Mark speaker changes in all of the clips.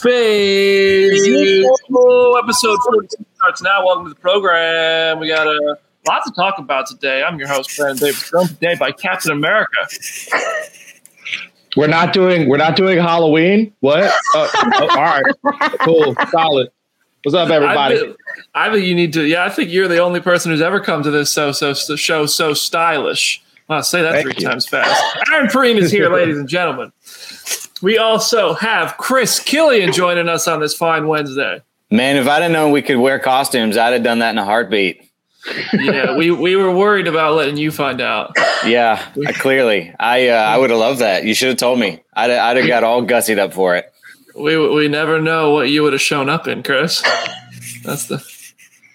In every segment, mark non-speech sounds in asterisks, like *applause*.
Speaker 1: Phase episode 42 starts now. Welcome to the program. We got uh, a lot to talk about today. I'm your host, Brandon Davis, joined today by Captain America.
Speaker 2: We're not doing we're not doing Halloween. What? Oh, oh, all right, cool, solid. What's up, everybody?
Speaker 1: I think, I think you need to. Yeah, I think you're the only person who's ever come to this so so, so show so stylish. I'll say that
Speaker 2: Thank
Speaker 1: three
Speaker 2: you.
Speaker 1: times fast. Aaron Perine is here, ladies and gentlemen. We also have Chris Killian joining us on this fine Wednesday.
Speaker 3: Man, if I'd have known we could wear costumes, I'd have done that in a heartbeat.
Speaker 1: Yeah, we, we were worried about letting you find out.
Speaker 3: Yeah, I, clearly, I uh, I would have loved that. You should have told me. I'd I'd have got all gussied up for it.
Speaker 1: We we never know what you would have shown up in, Chris. That's the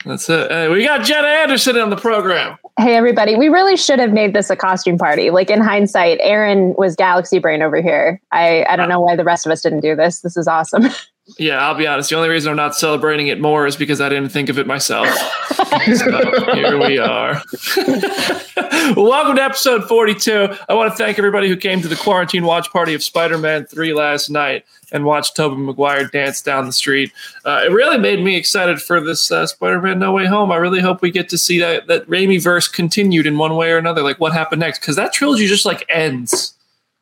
Speaker 1: that's it. Hey, we got Jenna Anderson on the program.
Speaker 4: Hey everybody, we really should have made this a costume party. Like in hindsight, Aaron was Galaxy Brain over here. I, I don't know why the rest of us didn't do this. This is awesome. *laughs*
Speaker 1: Yeah, I'll be honest. The only reason I'm not celebrating it more is because I didn't think of it myself. *laughs* so here we are. *laughs* Welcome to episode 42. I want to thank everybody who came to the quarantine watch party of Spider Man 3 last night and watched Tobey Maguire dance down the street. Uh, it really made me excited for this uh, Spider Man No Way Home. I really hope we get to see that, that Raimi verse continued in one way or another. Like, what happened next? Because that trilogy just like ends.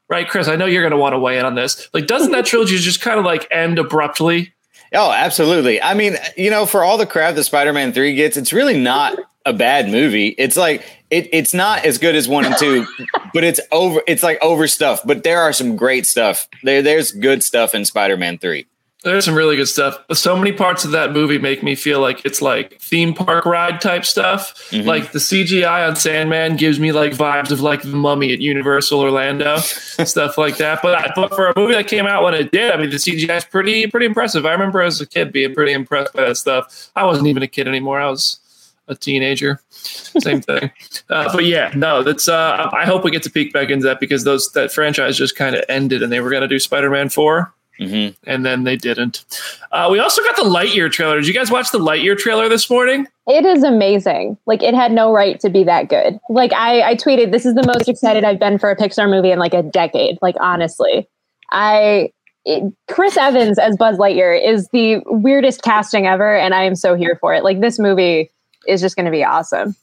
Speaker 1: Right, Chris? I know you're going to want to weigh in on this. Like, doesn't that trilogy just kind of like end abruptly?
Speaker 3: Oh, absolutely. I mean, you know, for all the crap that Spider-Man 3 gets, it's really not a bad movie. It's like it, it's not as good as 1 and 2, *laughs* but it's over it's like over stuff, but there are some great stuff. There there's good stuff in Spider-Man 3.
Speaker 1: There's some really good stuff. But so many parts of that movie make me feel like it's like theme park ride type stuff.
Speaker 3: Mhm.
Speaker 1: Like the CGI on Sandman gives me like vibes of like the Mummy at Universal Orlando, *laughs* stuff like that. But but for a movie that came out when it did, I mean the CGI is pretty pretty impressive. I remember as a kid being pretty impressed by that stuff. I wasn't even a kid anymore. I was a teenager. Same *laughs* thing. Uh, but yeah, no, that's. Uh, I hope we get to peek back into that because those that franchise just kind of ended, and they were going to do Spider-Man Four
Speaker 3: Mhm.
Speaker 1: and then they didn't. Uh, we also got the Lightyear trailer. Did you guys watch the Lightyear trailer this morning?
Speaker 4: it is amazing. Like it had no right to be that good. Like I, I tweeted, this is the most excited I've been for a Pixar movie in like a decade. Like honestly, I it, Chris Evans as Buzz Lightyear is the weirdest casting ever, and I am so here for it. Like this movie is just going to be awesome.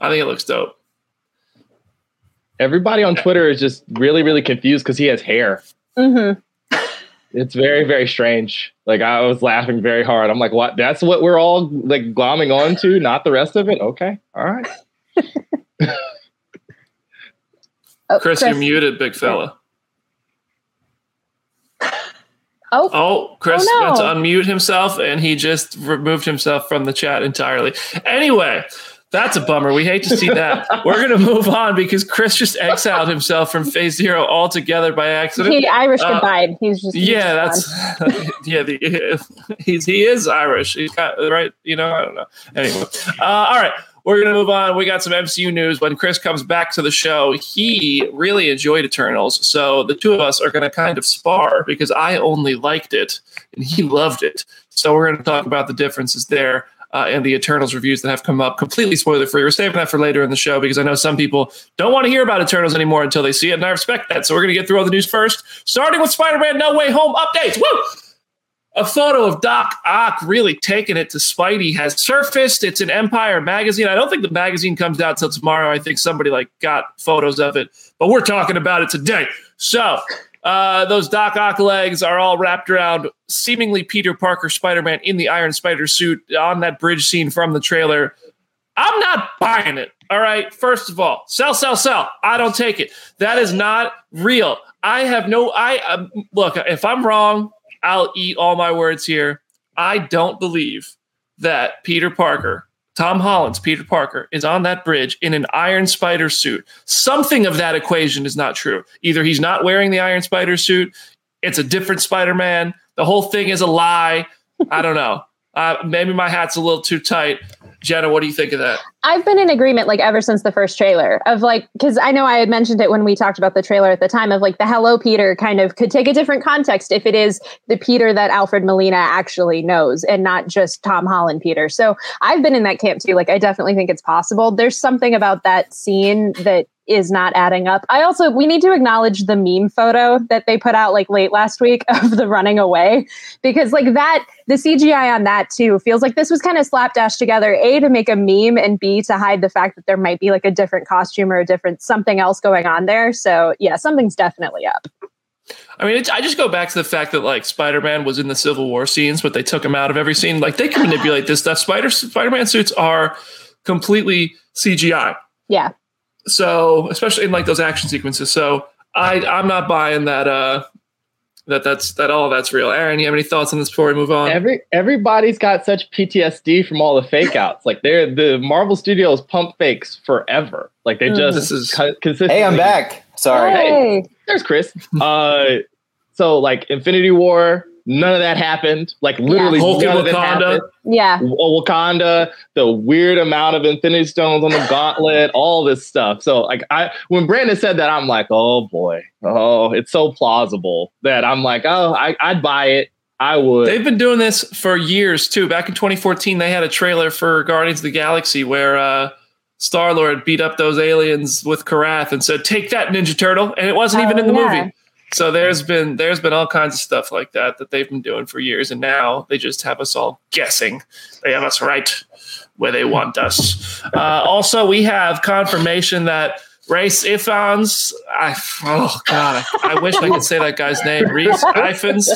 Speaker 1: I think it looks dope.
Speaker 2: Everybody on Twitter is just really, really confused because he has hair.
Speaker 4: hmm
Speaker 2: It's very, very strange. Like I was laughing very hard. I'm like, what? That's what we're all like glomming on to, not the rest of it. Okay, all right.
Speaker 4: Oh,
Speaker 1: Chris, you're muted, big fella.
Speaker 4: Oh,
Speaker 1: Oh, Chris
Speaker 4: Oh, no.
Speaker 1: went to unmute himself and he just removed himself from the chat entirely. Anyway, that's a bummer. We hate to see that. We're going to move on because Chris just exiled himself from Phase Zero altogether by accident.
Speaker 4: he Irish
Speaker 1: Uh,
Speaker 4: goodbye. He's just
Speaker 1: yeah,
Speaker 4: just
Speaker 1: that's *laughs* yeah. The, he's he is Irish. He's got right. You know, I don't know. Anyway, uh, all right, we're gonna move on. We got some MCU news. When Chris comes back to the show, he really enjoyed Eternals, so the two of us are gonna kind of spar because I only liked it and he loved it. So we're gonna talk about the differences there. Uh, and the Eternals reviews that have come up, completely spoiler free. We're saving that for later in the show because I know some people don't want to hear about Eternals anymore until they see it, and I respect that. So we're going to get through all the news first, starting with Spider-Man: No Way Home updates. Woo! A photo of Doc Ock really taking it to Spidey has surfaced. It's in Empire magazine. I don't think the magazine comes out till tomorrow. I think somebody like got photos of it, but we're talking about it today. So uh, those Doc Ock legs are all wrapped around seemingly Peter Parker Spider-Man in the Iron Spider suit on that bridge scene from the trailer. I'm not buying it. All right. First of all, sell, sell, sell. I don't take it. That is not real. I have no. I um, look. If I'm wrong, I'll eat all my words here. I don't believe that Peter Parker, Tom Holland's Peter Parker, is on that bridge in an Iron Spider suit. Something of that equation is not true. Either he's not wearing the Iron Spider suit, it's a different Spider Man. The whole thing is a lie. I don't know. Uh, maybe my hat's a little too tight. Jenna, what do you think of that?
Speaker 4: I've been in agreement like ever since the first trailer of like because I know I had mentioned it when we talked about the trailer at the time of like the Hello Peter kind of could take a different context if it is the Peter that Alfred Molina actually knows and not just Tom Holland Peter. So I've been in that camp too. Like I definitely think it's possible. There's something about that scene that is not adding up. I also we need to acknowledge the meme photo that they put out like late last week *laughs* of the running away because like that the CGI on that too feels like this was kind of slapdash together. A to make a meme and B to hide the fact that there might be like a different costume or a different something else going on there. So yeah, something's definitely up.
Speaker 1: I mean, I just go back to the fact that like Spider-Man was in the Civil War scenes, but they took him out of every scene. Like they can manipulate this stuff. Spider Spider-Man suits are completely CGI.
Speaker 4: Yeah.
Speaker 1: So especially in like those action sequences. So I I'm not buying that uh that that's that all that's real. Aaron, you have any thoughts on this before we move on?
Speaker 2: Every everybody's got such PTSD from all the fake outs. like they're the Marvel Studios pump fakes forever. Like they
Speaker 4: Mm.
Speaker 2: just
Speaker 1: This is-
Speaker 2: co- consistently.
Speaker 3: Hey, I'm back. Sorry.
Speaker 4: Hey.
Speaker 2: There's Chris. Uh, so like Infinity War, none of that happened. Like literally,
Speaker 1: Hulk
Speaker 2: none
Speaker 1: and
Speaker 2: of it
Speaker 1: Wakanda.
Speaker 2: happened.
Speaker 4: Yeah.
Speaker 2: W- Wakanda, the weird amount of Infinity Stones on the gauntlet, all this stuff. So like I when Brandon said that, I'm like, oh boy, oh, it's so plausible that I'm like, oh, I, I'd buy it. I would.
Speaker 1: They've been doing this for years too. Back in 2014, they had a trailer for Guardians of the Galaxy where uh, Star Lord beat up those aliens with Korath and said, "Take that, Ninja Turtle," and it wasn't even
Speaker 4: Oh,
Speaker 1: in the
Speaker 4: yeah.
Speaker 1: movie. So there's been there's been all kinds of stuff like that that they've been doing for years, and now they just have us all guessing. They have us right where they want us. Uh, also, we have confirmation that Race Ifans, I oh god, I, I wish I could say that guy's name. Reese Ifans,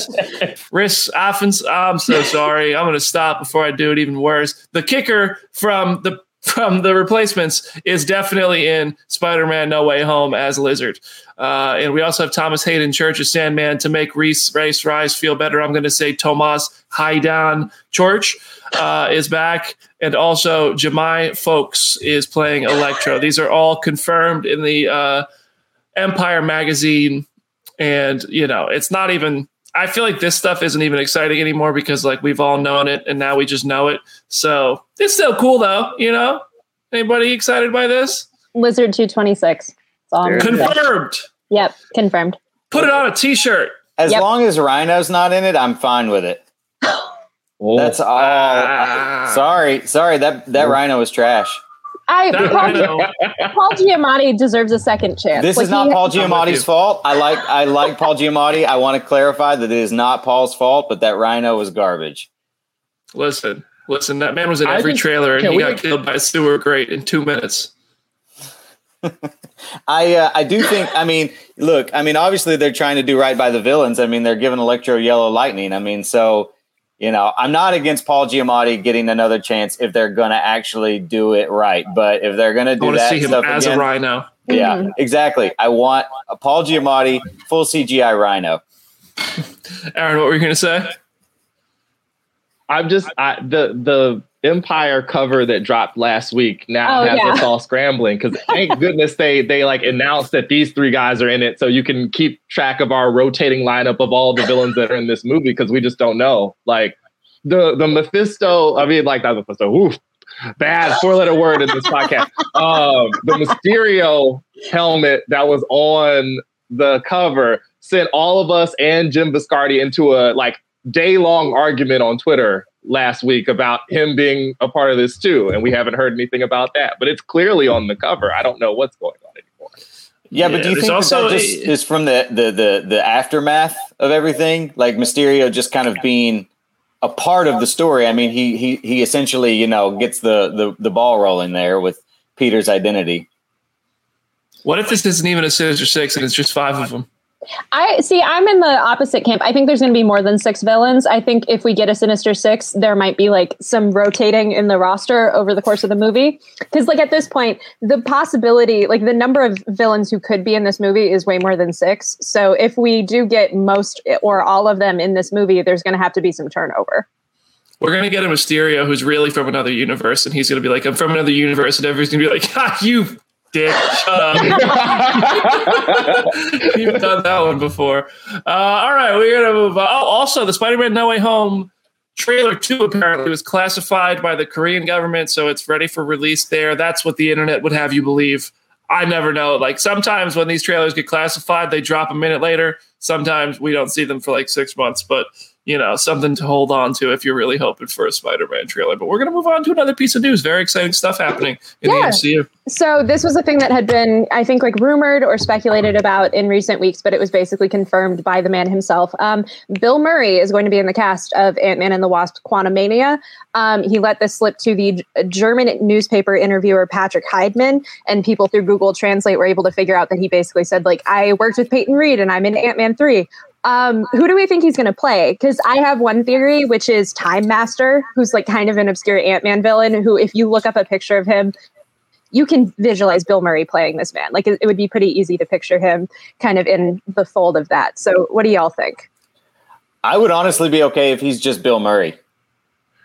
Speaker 1: Rhys Ifans. I'm so sorry. I'm going to stop before I do it even worse. The kicker from the from the replacements is definitely in Spider-Man: No Way Home as Lizard, uh, and we also have Thomas Haden Church as Sandman to make Reese Race Rise feel better. I'm going to say Tomas Haydan Church uh, is back, and also Jemai Folks is playing Electro. These are all confirmed in the uh, Empire magazine, and you know it's not even. I feel like this stuff isn't even exciting anymore because like we've all known it and now we just know it. So it's still cool though, you know. Anybody excited by this?
Speaker 4: Lizard 226. That's all I'm
Speaker 2: There
Speaker 4: gonna say.
Speaker 1: Confirmed.
Speaker 4: Yep, confirmed.
Speaker 1: Put it on a T-shirt.
Speaker 3: As
Speaker 4: Yep.
Speaker 3: long as Rhino's not in it, I'm fine with it.
Speaker 2: Oh, *laughs*
Speaker 3: That's all.
Speaker 1: Ah.
Speaker 3: sorry, sorry. That that Rhino was trash.
Speaker 4: I
Speaker 1: That
Speaker 4: Paul,
Speaker 1: rhino,
Speaker 4: Paul Giamatti deserves a second chance.
Speaker 3: This
Speaker 4: Like,
Speaker 3: is not Paul
Speaker 1: I'm with you.
Speaker 3: Giamatti's fault. I like I like Paul Giamatti. I want to clarify that it is not Paul's fault, but that Rhino was garbage.
Speaker 1: listen, listen. That man was in
Speaker 2: I
Speaker 1: every
Speaker 2: just-
Speaker 1: trailer and he
Speaker 2: we-
Speaker 1: got killed by a sewer grate in two minutes. *laughs*
Speaker 3: I uh, I do think. I mean, look. I mean, obviously they're trying to do right by the villains. I mean, they're giving Electro Yellow Lightning. I mean, so you know, I'm not against Paul Giamatti getting another chance if they're going to actually do it right. But if they're going to
Speaker 1: I
Speaker 3: do
Speaker 1: want to
Speaker 3: that
Speaker 1: see him as
Speaker 3: again,
Speaker 1: a rhino.
Speaker 3: yeah,
Speaker 4: Mhm.
Speaker 3: exactly. I want a Paul Giamatti full CGI Rhino.
Speaker 1: Aaron, what were you going to say?
Speaker 2: I'm just I, the the Empire cover that dropped last week now
Speaker 4: Oh,
Speaker 2: has
Speaker 4: yeah.
Speaker 2: us all scrambling because thank *laughs* goodness they they like announced that these three guys are in it, so you can keep track of our rotating lineup of all the villains that are in this movie because we just don't know. Like the the Mephisto, I mean, like that Mephisto. Oof, bad four letter word in this podcast. *laughs* Um, the Mysterio helmet that was on the cover sent all of us and Jim Viscardi into a like day long argument on Twitter last week about him being a part of this too, and we haven't heard anything about that. But it's clearly on the cover. I don't know what's going on anymore.
Speaker 3: Yeah, but do you
Speaker 1: there's
Speaker 3: think
Speaker 1: also
Speaker 3: that, that just
Speaker 1: a-
Speaker 3: is from the, the the the aftermath of everything? Like Mysterio just kind of being a part of the story. I mean, he he he essentially you know gets the the the ball rolling there with Peter's identity.
Speaker 1: What if this isn't even a Sinister Six and it's just five of them?
Speaker 4: I see. I'm in the opposite camp. I think there's going to be more than six villains. I think if we get a Sinister Six, there might be like some rotating in the roster over the course of the movie. Because like at this point, the possibility, like the number of villains who could be in this movie is way more than six. So if we do get most or all of them in this movie, there's going to have to be some turnover.
Speaker 1: We're gonna get a Mysterio who's really from another universe, and he's gonna be like, "I'm from another universe," and everybody's gonna be like, *laughs* "Ha, you dick, shut up." *laughs* You've done that one before. Uh, all right, we're gonna move on. Oh, also, the Spider-Man No Way Home trailer two apparently was classified by the Korean government, so it's ready for release there. That's what the internet would have you believe. I never know. Like sometimes when these trailers get classified, they drop a minute later. Sometimes we don't see them for like six months, but you know, something to hold on to if you're really hoping for a Spider-Man trailer. But we're going to move on to another piece of news. Very exciting stuff happening in
Speaker 4: Yeah.
Speaker 1: the MCU.
Speaker 4: So this was a thing that had been, I think, like rumored or speculated about in recent weeks, but it was basically confirmed by the man himself. Um, Bill Murray is going to be in the cast of Ant Man and the Wasp: Quantumania. Um, he let this slip to the German newspaper interviewer Patrick Heidmann, and people through Google Translate were able to figure out that he basically said, like, "I worked with Peyton Reed, and I'm in Ant Man three. Um, who do we think he's going to play? Because I have one theory, which is Time Master, who's like kind of an obscure Ant Man villain. Who, if you look up a picture of him, you can visualize Bill Murray playing this man. Like it, it would be pretty easy to picture him kind of in the fold of that. So, what do y'all think?
Speaker 3: I would honestly be okay if he's just Bill Murray.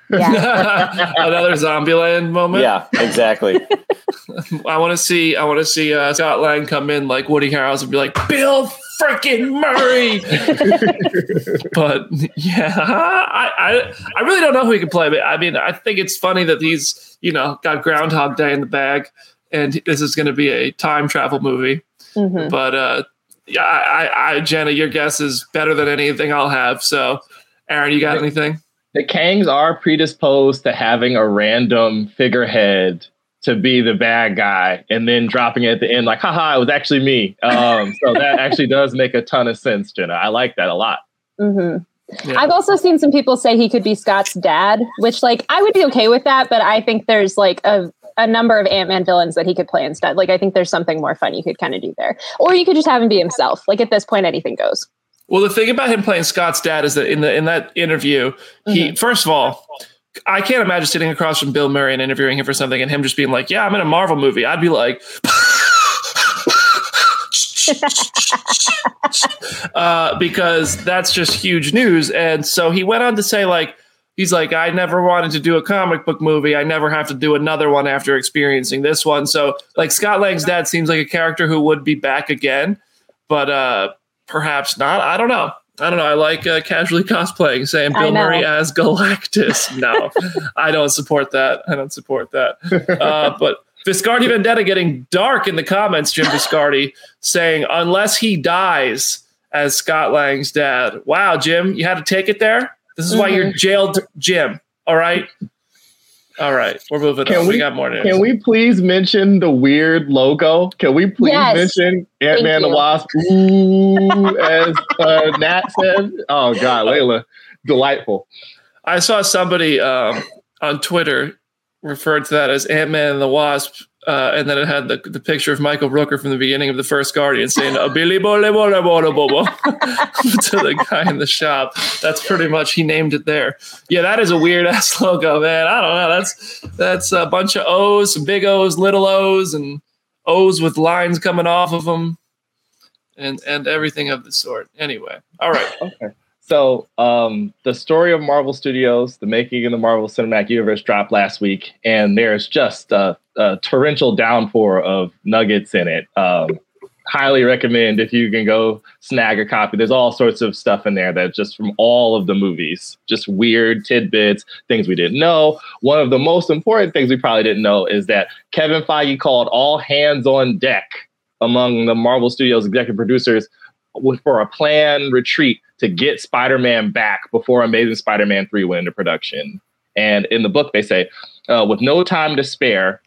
Speaker 4: Yeah, *laughs*
Speaker 1: Another Zombieland moment.
Speaker 3: Yeah, exactly. *laughs*
Speaker 1: I want to see. I want to see uh, Scott Lang come in like Woody Harrelson and be like Bill freaking Murray. *laughs* but yeah, I, I I really don't know who he can play. But I mean, I think it's funny that he's you know got Groundhog Day in the bag, and this is going to be a time travel movie.
Speaker 4: Mhm.
Speaker 1: But uh, yeah, I, I, I, Jenna, your guess is better than anything I'll have. So, Aaron, you got anything?
Speaker 2: The Kangs are predisposed to having a random figurehead to be the bad guy and then dropping it at the end like, haha, it was actually me. Um, so that *laughs* actually does make a ton of sense, Jenna. I like that a lot.
Speaker 4: Mhm.
Speaker 1: Yeah.
Speaker 4: I've also seen some people say he could be Scott's dad, which like I would be okay with that, but I think there's like a a number of Ant Man villains that he could play instead. Like I think there's something more fun you could kind of do there, or you could just have him be himself. Like at this point, anything goes.
Speaker 1: Well, the thing about him playing Scott's dad is that in the in that interview, he first of all, I can't imagine sitting across from Bill Murray and interviewing him for something and him just being like, "Yeah, I'm in a Marvel movie." I'd be like, *laughs* uh, because that's just huge news. And so he went on to say, like, he's like, I never wanted to do a comic book movie. I never have to do another one after experiencing this one. So, like, Scott Lang's dad seems like a character who would be back again, but uh, perhaps not. I don't know. I don't know. I like uh, casually cosplaying, saying Bill. Murray as Galactus. *laughs* No, I don't support that. I don't support that. Uh, but Viscardi Vendetta getting dark in the comments, Jim Viscardi saying, unless he dies as Scott Lang's dad. Wow, Jim, you had to take it there? This is why you're jailed, Jim. All right. All right. We're moving
Speaker 2: Can
Speaker 1: on. We,
Speaker 2: we-
Speaker 1: got more news.
Speaker 2: Can we please mention the weird logo? Can we please
Speaker 4: Yes.
Speaker 2: mention Ant Man
Speaker 4: Thank
Speaker 2: the. Wasp? Ooh, as uh, Nat said. Oh God, Layla, delightful.
Speaker 1: I saw somebody um, on Twitter referred to that as Ant Man and the Wasp, uh, and then it had the, the picture of Michael Rooker from the beginning of the first Guardian saying "A Billy Bole Bole Bole Bobo" *laughs* to the guy in the shop. That's pretty much he named it there. Yeah, that is a weird ass *laughs* logo, man. I don't know. That's that's a bunch of O's, some big O's, little O's, and O's with lines coming off of them, and and everything of the sort. Anyway, all right.
Speaker 2: Okay. So, um, the story of Marvel Studios, the making of the Marvel Cinematic Universe dropped last week, and there's just a, a torrential downpour of nuggets in it. Um, highly recommend if you can go snag a copy. There's all sorts of stuff in there that's just from all of the movies, just weird tidbits, things we didn't know. One of the most important things we probably didn't know is that Kevin Feige called all hands on deck among the Marvel Studios executive producers for a planned retreat to get Spider-Man back before Amazing Spider-Man 3 went into production. And in the book, they say, uh, with no time to spare,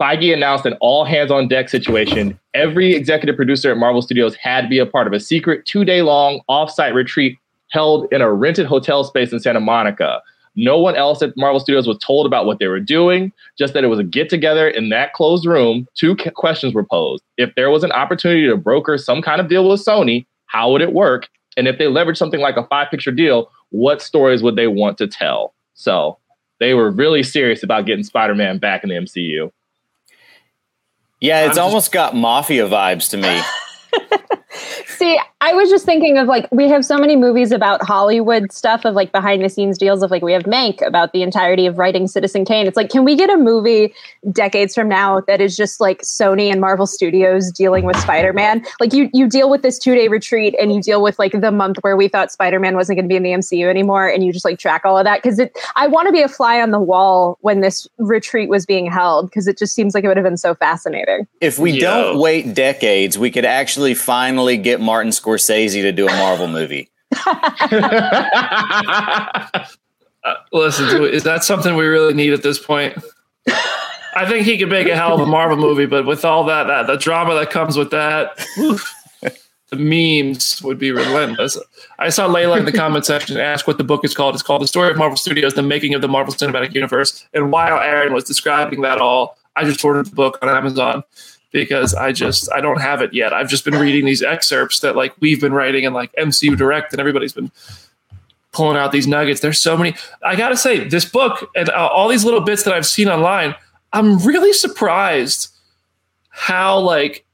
Speaker 2: Feige announced an all hands on deck situation. Every executive producer at Marvel Studios had to be a part of a secret two day long offsite retreat held in a rented hotel space in Santa Monica. No one else at Marvel Studios was told about what they were doing, just that it was a get together in that closed room. Two questions were posed. If there was an opportunity to broker some kind of deal with Sony, how would it work? And if they leverage something like a five picture deal, what stories would they want to tell? So they were really serious about getting Spider Man back in the MCU.
Speaker 3: Yeah,
Speaker 1: I'm
Speaker 3: it's
Speaker 1: just-
Speaker 3: almost got mafia vibes to me. *laughs*
Speaker 4: See, I was just thinking of like we have so many movies about Hollywood stuff of like behind the scenes deals of like we have Mank about the entirety of writing Citizen Kane. It's like can we get a movie decades from now that is just like Sony and Marvel Studios dealing with Spider-Man? Like you you deal with this 2-day retreat and you deal with like the month where we thought Spider-Man wasn't going to be in the MCU anymore and you just like track all of that cuz it I want to be a fly on the wall when this retreat was being held cuz it just seems like it would have been so fascinating.
Speaker 3: If we
Speaker 1: Yo.
Speaker 3: don't wait decades, we could actually finally get Martin Scorsese to do a Marvel movie. *laughs*
Speaker 1: Uh, listen, is that something we really need at this point? I think he could make a hell of a Marvel movie, but with all that, that the drama that comes with that, oof, the memes would be relentless. I saw Layla in the comment section ask what the book is called. It's called The Story of Marvel Studios: The Making of the Marvel Cinematic Universe. And while Aaron was describing that all, I just ordered the book on Amazon because I just I don't have it yet. I've just been reading these excerpts that like we've been writing and like MCU Direct, and everybody's been pulling out these nuggets. There's so many. I gotta say, this book and uh, all these little bits that I've seen online, I'm really surprised how like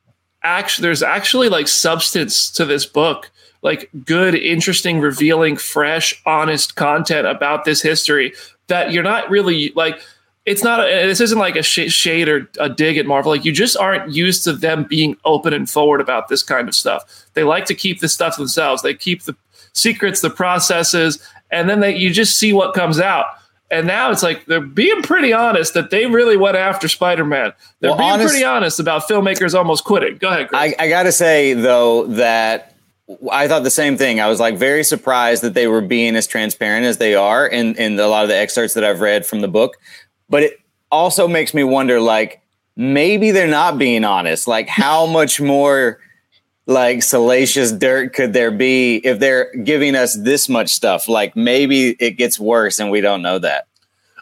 Speaker 1: actually there's actually like substance to this book like good interesting revealing fresh honest content about this history that you're not really like it's not a, this isn't like a sh- shade or a dig at marvel like you just aren't used to them being open and forward about this kind of stuff they like to keep the stuff themselves they keep the secrets the processes and then they you just see what comes out and now it's like they're being pretty honest that they really went after Spider-Man. They're
Speaker 3: Well,
Speaker 1: being
Speaker 3: honest-
Speaker 1: pretty honest about filmmakers almost quitting. Go ahead, Chris.
Speaker 3: I, I gotta say though that I thought the same thing. I was like very surprised that they were being as transparent as they are in in a lot of the excerpts that I've read from the book. But it also makes me wonder, like maybe they're not being honest. Like how much more like salacious dirt could there be if they're giving us this much stuff? Like maybe it gets worse and we don't know that.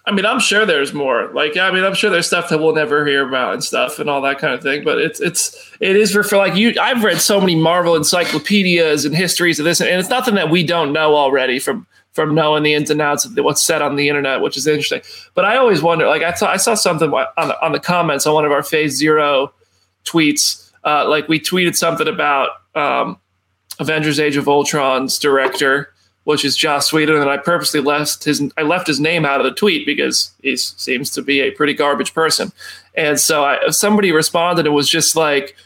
Speaker 1: I mean, I'm sure there's more. Like, I mean, I'm sure there's stuff that we'll never hear about and stuff and all that kind of thing. But it's it's it is for, for like you. I've read so many Marvel encyclopedias and histories of this, and it's nothing that we don't know already from from knowing the ins and outs of what's said on the internet, which is interesting. But I always wonder. Like, I saw I saw something on the, on the comments on one of our Phase Zero tweets. Uh, like, we tweeted something about um, Avengers: Age of Ultron's director which is Joss Whedon, and I purposely left his I left his name out of the tweet because he seems to be a pretty garbage person. And so I, somebody responded. It was just like,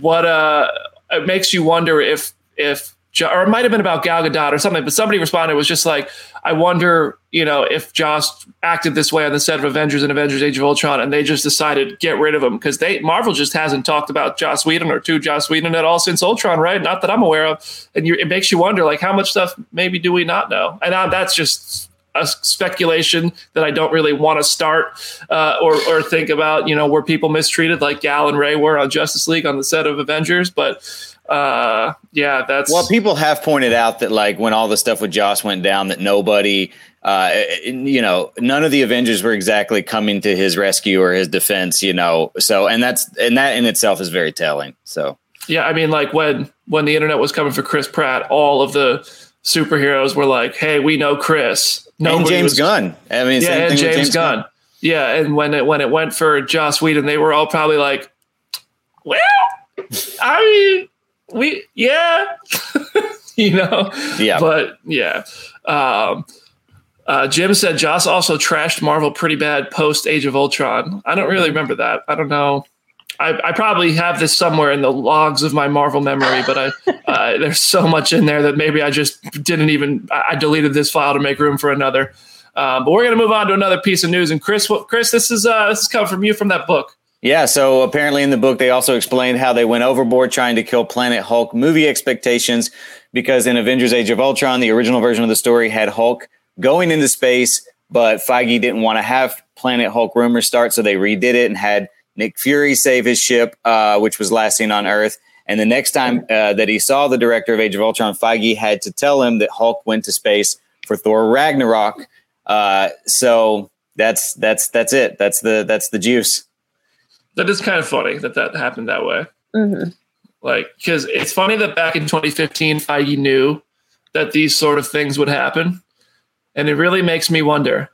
Speaker 1: what? Uh, it makes you wonder if if or it might have been about Gal Gadot or something. But somebody responded. Was just like, I wonder, you know, if Joss acted this way on the set of Avengers and Avengers: Age of Ultron, and they just decided get rid of him because they Marvel just hasn't talked about Joss Whedon or to Joss Whedon at all since Ultron, right? Not that I'm aware of. And you, it makes you wonder, like, how much stuff maybe do we not know? And uh, that's just a speculation that I don't really want to start uh, or or think about. You know, were people mistreated like Gal and Ray were on Justice League on the set of Avengers? But uh, yeah, that's
Speaker 3: Well, people have pointed out that like when all the stuff with Joss went down, that nobody, uh, you know, none of the Avengers were exactly coming to his rescue or his defense. You know, so and that's and that in itself is very telling. So
Speaker 1: Yeah, I mean, like when when the internet was coming for Chris Pratt, all of the superheroes were like, "Hey, we know Chris." Nobody
Speaker 3: James
Speaker 1: was-
Speaker 3: Gunn. I mean,
Speaker 1: yeah,
Speaker 3: same
Speaker 1: and
Speaker 3: thing with
Speaker 1: James, Gunn. Yeah, and when it when it went for Joss Whedon, they were all probably like, "Well, I mean, we yeah, *laughs* you know."
Speaker 3: Yeah.
Speaker 1: but yeah. Um, uh, Jim said Joss also trashed Marvel pretty bad post Age of Ultron. I don't really remember that. I don't know. I, I probably have this somewhere in the logs of my Marvel memory, but I *laughs* uh, there's so much in there that maybe I just didn't even. I I deleted this file to make room for another. Um, but we're gonna move on to another piece of news. And Chris, what, Chris, this is uh, this is coming from you from that book.
Speaker 3: Yeah, so apparently in the book they also explained how they went overboard trying to kill Planet Hulk movie expectations because in Avengers Age of Ultron, the original version of the story had Hulk going into space, but Feige didn't want to have Planet Hulk rumors start, so they redid it and had Nick Fury save his ship, uh, which was last seen on Earth. And the next time uh, that he saw the director of Age of Ultron, Feige had to tell him that Hulk went to space for Thor Ragnarok. Uh, so that's that's that's it. That's the that's the juice.
Speaker 1: That is kind of funny that that happened that way.
Speaker 4: hmm
Speaker 1: Like, because it's funny that back in 2015, Feige knew that these sort of things would happen, and it really makes me wonder.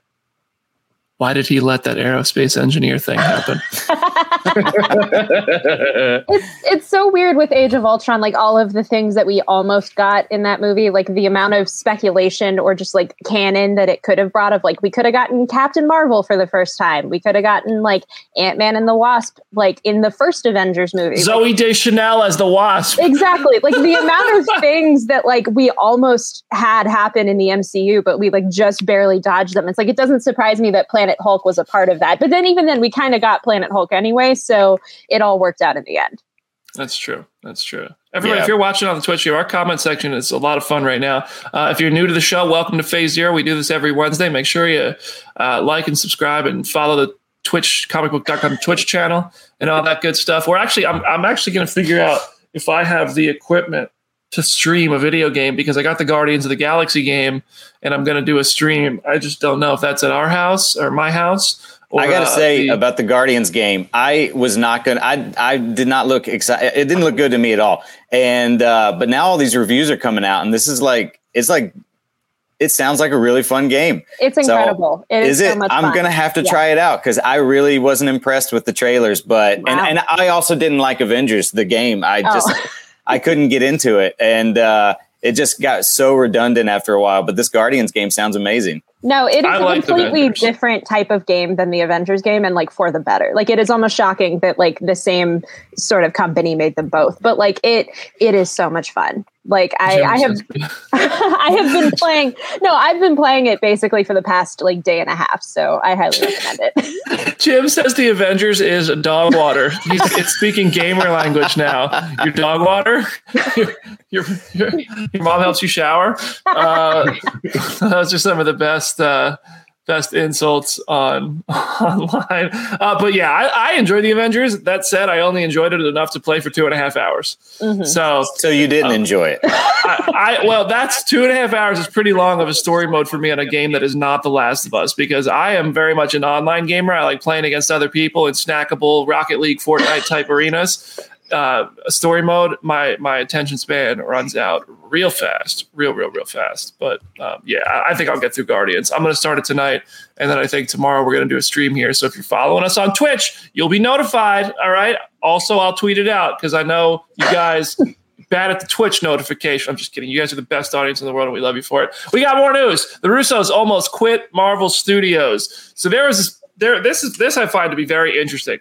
Speaker 1: Why did he let that aerospace engineer thing happen? *laughs* *laughs*
Speaker 4: It's it's so weird with Age of Ultron, like all of the things that we almost got in that movie, like the amount of speculation or just like canon that it could have brought of like we could have gotten Captain Marvel for the first time. We could have gotten like Ant Man and the Wasp, like in the first Avengers movie. Like,
Speaker 1: Zooey Deschanel as the Wasp.
Speaker 4: exactly like the *laughs* amount of things that like we almost had happen in the MCU but we like just barely dodged them it's like it doesn't surprise me that Planet Hulk was a part of that but then even then we kind of got Planet Hulk anyway so it all worked out in the end
Speaker 1: That's true. That's true. Everybody,
Speaker 3: Yeah.
Speaker 1: if you're watching on the Twitch our comment section is a lot of fun right now. Uh, if you're new to the show, welcome to Phase Zero. We do this every Wednesday. Make sure you uh, like and subscribe and follow the Twitch comicbook.com Twitch channel and all that good stuff. We're actually, I'm, I'm actually going to figure out if I have the equipment to stream a video game because I got the Guardians of the Galaxy game and I'm going to do a stream. I just don't know if that's at our house or my house. Or,
Speaker 3: I gotta
Speaker 1: uh,
Speaker 3: say
Speaker 1: the-
Speaker 3: about the Guardians game, I was not gonna. I I did not look excited. It didn't look good to me at all. And uh, but now all these reviews are coming out, and this is like it's like it sounds like a really fun game.
Speaker 4: It's
Speaker 3: So,
Speaker 4: incredible. It is,
Speaker 3: Is
Speaker 4: so
Speaker 3: it?
Speaker 4: much
Speaker 3: I'm
Speaker 4: fun.
Speaker 3: gonna have to
Speaker 4: Yeah.
Speaker 3: try it out because I really wasn't impressed with the trailers. But and
Speaker 4: Wow.
Speaker 3: and I also didn't like Avengers the game. I
Speaker 4: Oh. *laughs*
Speaker 3: just I couldn't get into it, and uh, it just got so redundant after a while. But this Guardians game sounds amazing.
Speaker 4: No, it is
Speaker 1: I
Speaker 4: a
Speaker 1: like the
Speaker 4: completely
Speaker 1: Avengers.
Speaker 4: different type of game than the Avengers game, and like for the better. Like it is almost shocking that like the same sort of company made them both, but like it it is so much fun. Like I, I have *laughs* I have been *laughs* playing. No, I've been playing it basically for the past like day and a half. So I highly recommend it. *laughs*
Speaker 1: Jim says the Avengers is dog water. He's it's speaking gamer language now. Your dog water. Your, your, your, your mom helps you shower. Uh, those are some of the best uh, best insults on *laughs* online. Uh, but yeah, I, I enjoy the Avengers. That said, I only enjoyed it enough to play for two and a half hours.
Speaker 4: Mhm.
Speaker 1: So
Speaker 3: So you didn't
Speaker 1: Oh.
Speaker 3: enjoy it. *laughs*
Speaker 1: I, I well, that's two and a half hours is pretty long of a story mode for me on a game that is not The Last of Us because I am very much an online gamer. I like playing against other people in snackable Rocket League, Fortnite type arenas. Uh, story mode, my my attention span runs out real fast, real, real, real fast. But um, yeah, I, think I'll get through Guardians. I'm going to start it tonight, and then I think tomorrow we're going to do a stream here. So if you're following us on Twitch, you'll be notified. All right. Also, I'll tweet it out because I know you guys *laughs* bad at the Twitch notification. I'm just kidding. You guys are the best audience in the world, and we love you for it. We got more news. The Russos almost quit Marvel Studios. So there was this, there. This is this I find to be very interesting,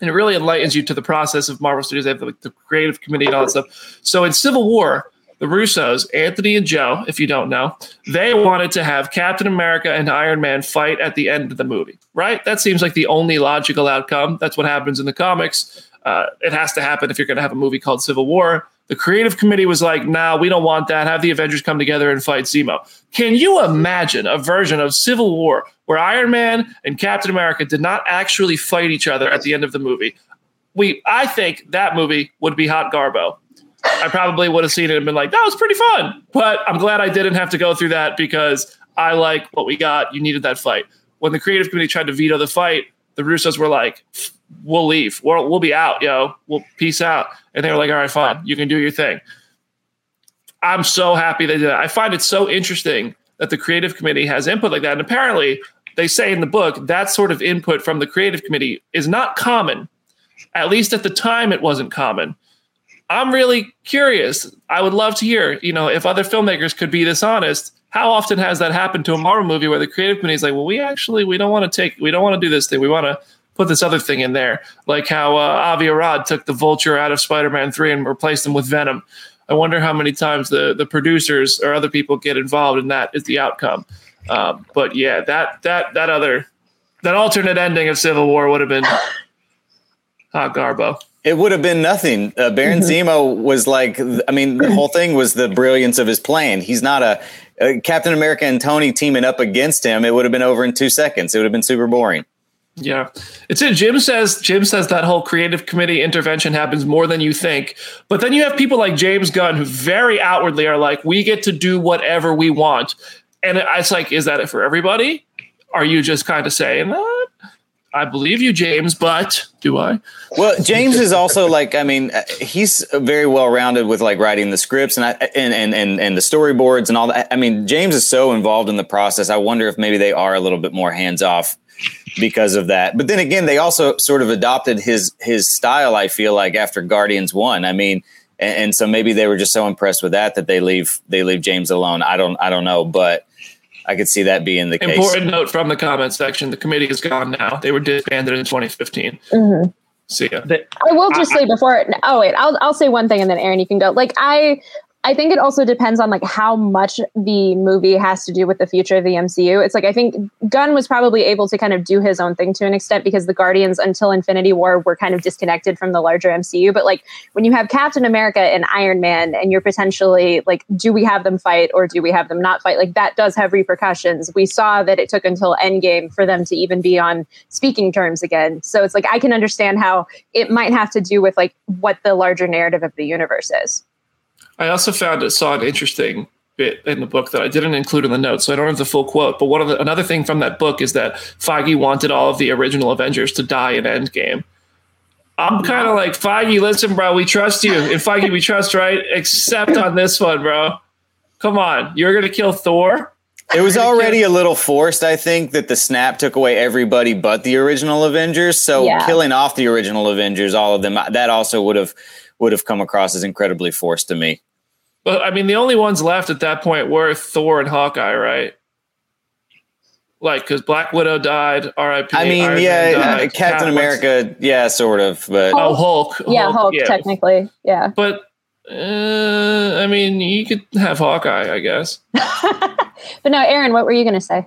Speaker 1: and it really enlightens you to the process of Marvel Studios. They have the, the creative committee and all that stuff. So in Civil War. The Russos, Anthony and Joe, if you don't know, they wanted to have Captain America and Iron Man fight at the end of the movie, right? That seems like the only logical outcome. That's what happens in the comics. Uh, it has to happen if you're going to have a movie called Civil War. The creative committee was like, nah, we don't want that. Have the Avengers come together and fight Zemo. Can you imagine a version of Civil War where Iron Man and Captain America did not actually fight each other at the end of the movie? We, I think that movie would be hot garbo. I probably would have seen it and been like, that was pretty fun. But I'm glad I didn't have to go through that because I like what we got. You needed that fight. When the creative committee tried to veto the fight, the Russos were like, we'll leave. We'll, we'll be out, yo. We'll peace out. And they were like, all right, fine. You can do your thing. I'm so happy they did that. I find it so interesting that the creative committee has input like that. And apparently, they say in the book that sort of input from the creative committee is not common. At least at the time, it wasn't common. I'm really curious. I would love to hear, you know, if other filmmakers could be this honest. How often has that happened to a Marvel movie where the creative committee is like, well, we actually we don't want to take, we don't want to do this thing. We want to put this other thing in there, like how uh, Avi Arad took the Vulture out of Spider-Man Three and replaced him with Venom. I wonder how many times the the producers or other people get involved and that is the outcome. Um, but yeah, that that that other that alternate ending of Civil War would have been *laughs* hot garbo.
Speaker 3: It would have been nothing. Uh, Baron. *laughs* Zemo was like, I mean, the whole thing was the brilliance of his plan. He's not a, uh Captain America and Tony teaming up against him. It would have been over in two seconds. It would have been super boring.
Speaker 1: Yeah, it's it. Jim says Jim says that whole creative committee intervention happens more than you think. But then you have people like James Gunn who very outwardly are like, we get to do whatever we want, and it's like, is that it for everybody? Are you just kind of saying that? I believe you, James, but do I?
Speaker 3: Well, James is also like, I mean, he's very well rounded with like writing the scripts and, I, and and and and the storyboards and all that. I mean, James is so involved in the process. I wonder if maybe they are a little bit more hands off because of that. But then again, they also sort of adopted his his style. I feel like after Guardians one. I mean, and, and so maybe they were just so impressed with that that they leave they leave James alone. I don't I don't know, but I could see that being the case.
Speaker 1: Important note from the comment section: the committee is gone now. They were disbanded in 2015.
Speaker 4: Mhm.
Speaker 1: See ya.
Speaker 4: I will just say before. Oh wait, I'll I'll say one thing and then Aaron, you can go. Like I, I think it also depends on like how much the movie has to do with the future of the MCU. It's like I think Gunn was probably able to kind of do his own thing to an extent because the Guardians until Infinity War were kind of disconnected from the larger MCU. But like when you have Captain America and Iron Man and you're potentially like, do we have them fight or do we have them not fight? Like that does have repercussions. We saw that it took until Endgame for them to even be on speaking terms again. So it's like I can understand how it might have to do with like what the larger narrative of the universe is.
Speaker 1: I also found it saw an interesting bit in the book that I didn't include in the notes, so I don't have the full quote. But one of the, another thing from that book is that Feige wanted all of the original Avengers to die in Endgame. I'm kind of like Feige. Listen, bro, we trust you. In Feige, we trust, right? Except on this one, bro. Come on, you're gonna kill Thor.
Speaker 3: It was already a little forced, I think, that the snap took away everybody but the original Avengers. So
Speaker 4: Yeah.
Speaker 3: killing off the original Avengers, all of them, that also would have would have come across as incredibly forced to me.
Speaker 1: But I mean, the only ones left at that point were Thor and Hawkeye, right? Like, because Black Widow died. R.I.P.
Speaker 3: I mean,
Speaker 1: Iron Man
Speaker 3: yeah, uh, Captain America, yeah, sort of, but
Speaker 1: Oh, Hulk.
Speaker 4: yeah, Hulk, technically. Yeah.
Speaker 1: But uh, I mean, you could have Hawkeye, I guess. *laughs*
Speaker 4: But no, Aaron, what were you going to say?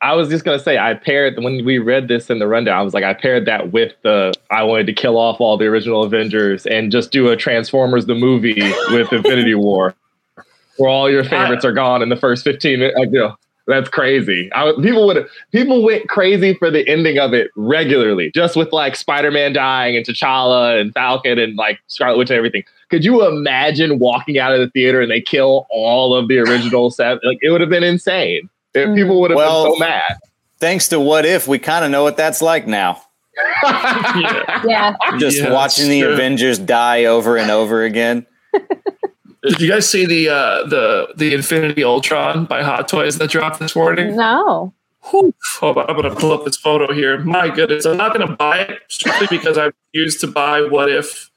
Speaker 2: I was just gonna say I paired when we read this in the rundown. I was like, I paired that with the I wanted to kill off all the original Avengers and just do a Transformers the movie with Infinity War, where all your favorites are gone in the first fifteen minutes. Like, you know, that's crazy. I, people would people went crazy for the ending of it regularly, just with like Spider Man dying and T'Challa and Falcon and like Scarlet Witch and everything. Could you imagine walking out of the theater and they kill all of the original set? Like it would have been insane. If People would have
Speaker 3: Well-
Speaker 2: been so mad.
Speaker 3: thanks to What If, we kind of know what that's like now.
Speaker 1: Yeah. *laughs*
Speaker 4: Yeah.
Speaker 3: Just
Speaker 1: Yeah,
Speaker 3: watching the
Speaker 1: true.
Speaker 3: Avengers die over and over again. *laughs*
Speaker 1: Did you guys see the uh, the the Infinity Ultron by Hot Toys that dropped this morning?
Speaker 4: No.
Speaker 1: Whew. Hold I'm gonna pull up this photo here. My goodness, I'm not gonna buy it strictly because I used to buy what if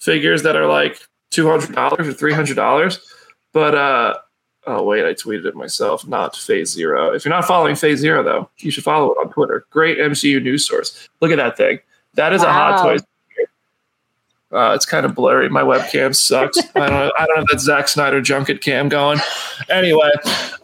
Speaker 1: figures that are like two hundred dollars or three hundred dollars. But uh oh wait, I tweeted it myself, not Phase Zero. If you're not following Phase Zero though, you should follow it on Twitter. Great MCU news source. Look at that thing. That is a Hot toy. Uh, it's kind of blurry. My webcam sucks. I don't. Know. I don't have that Zack Snyder junket cam going. Anyway,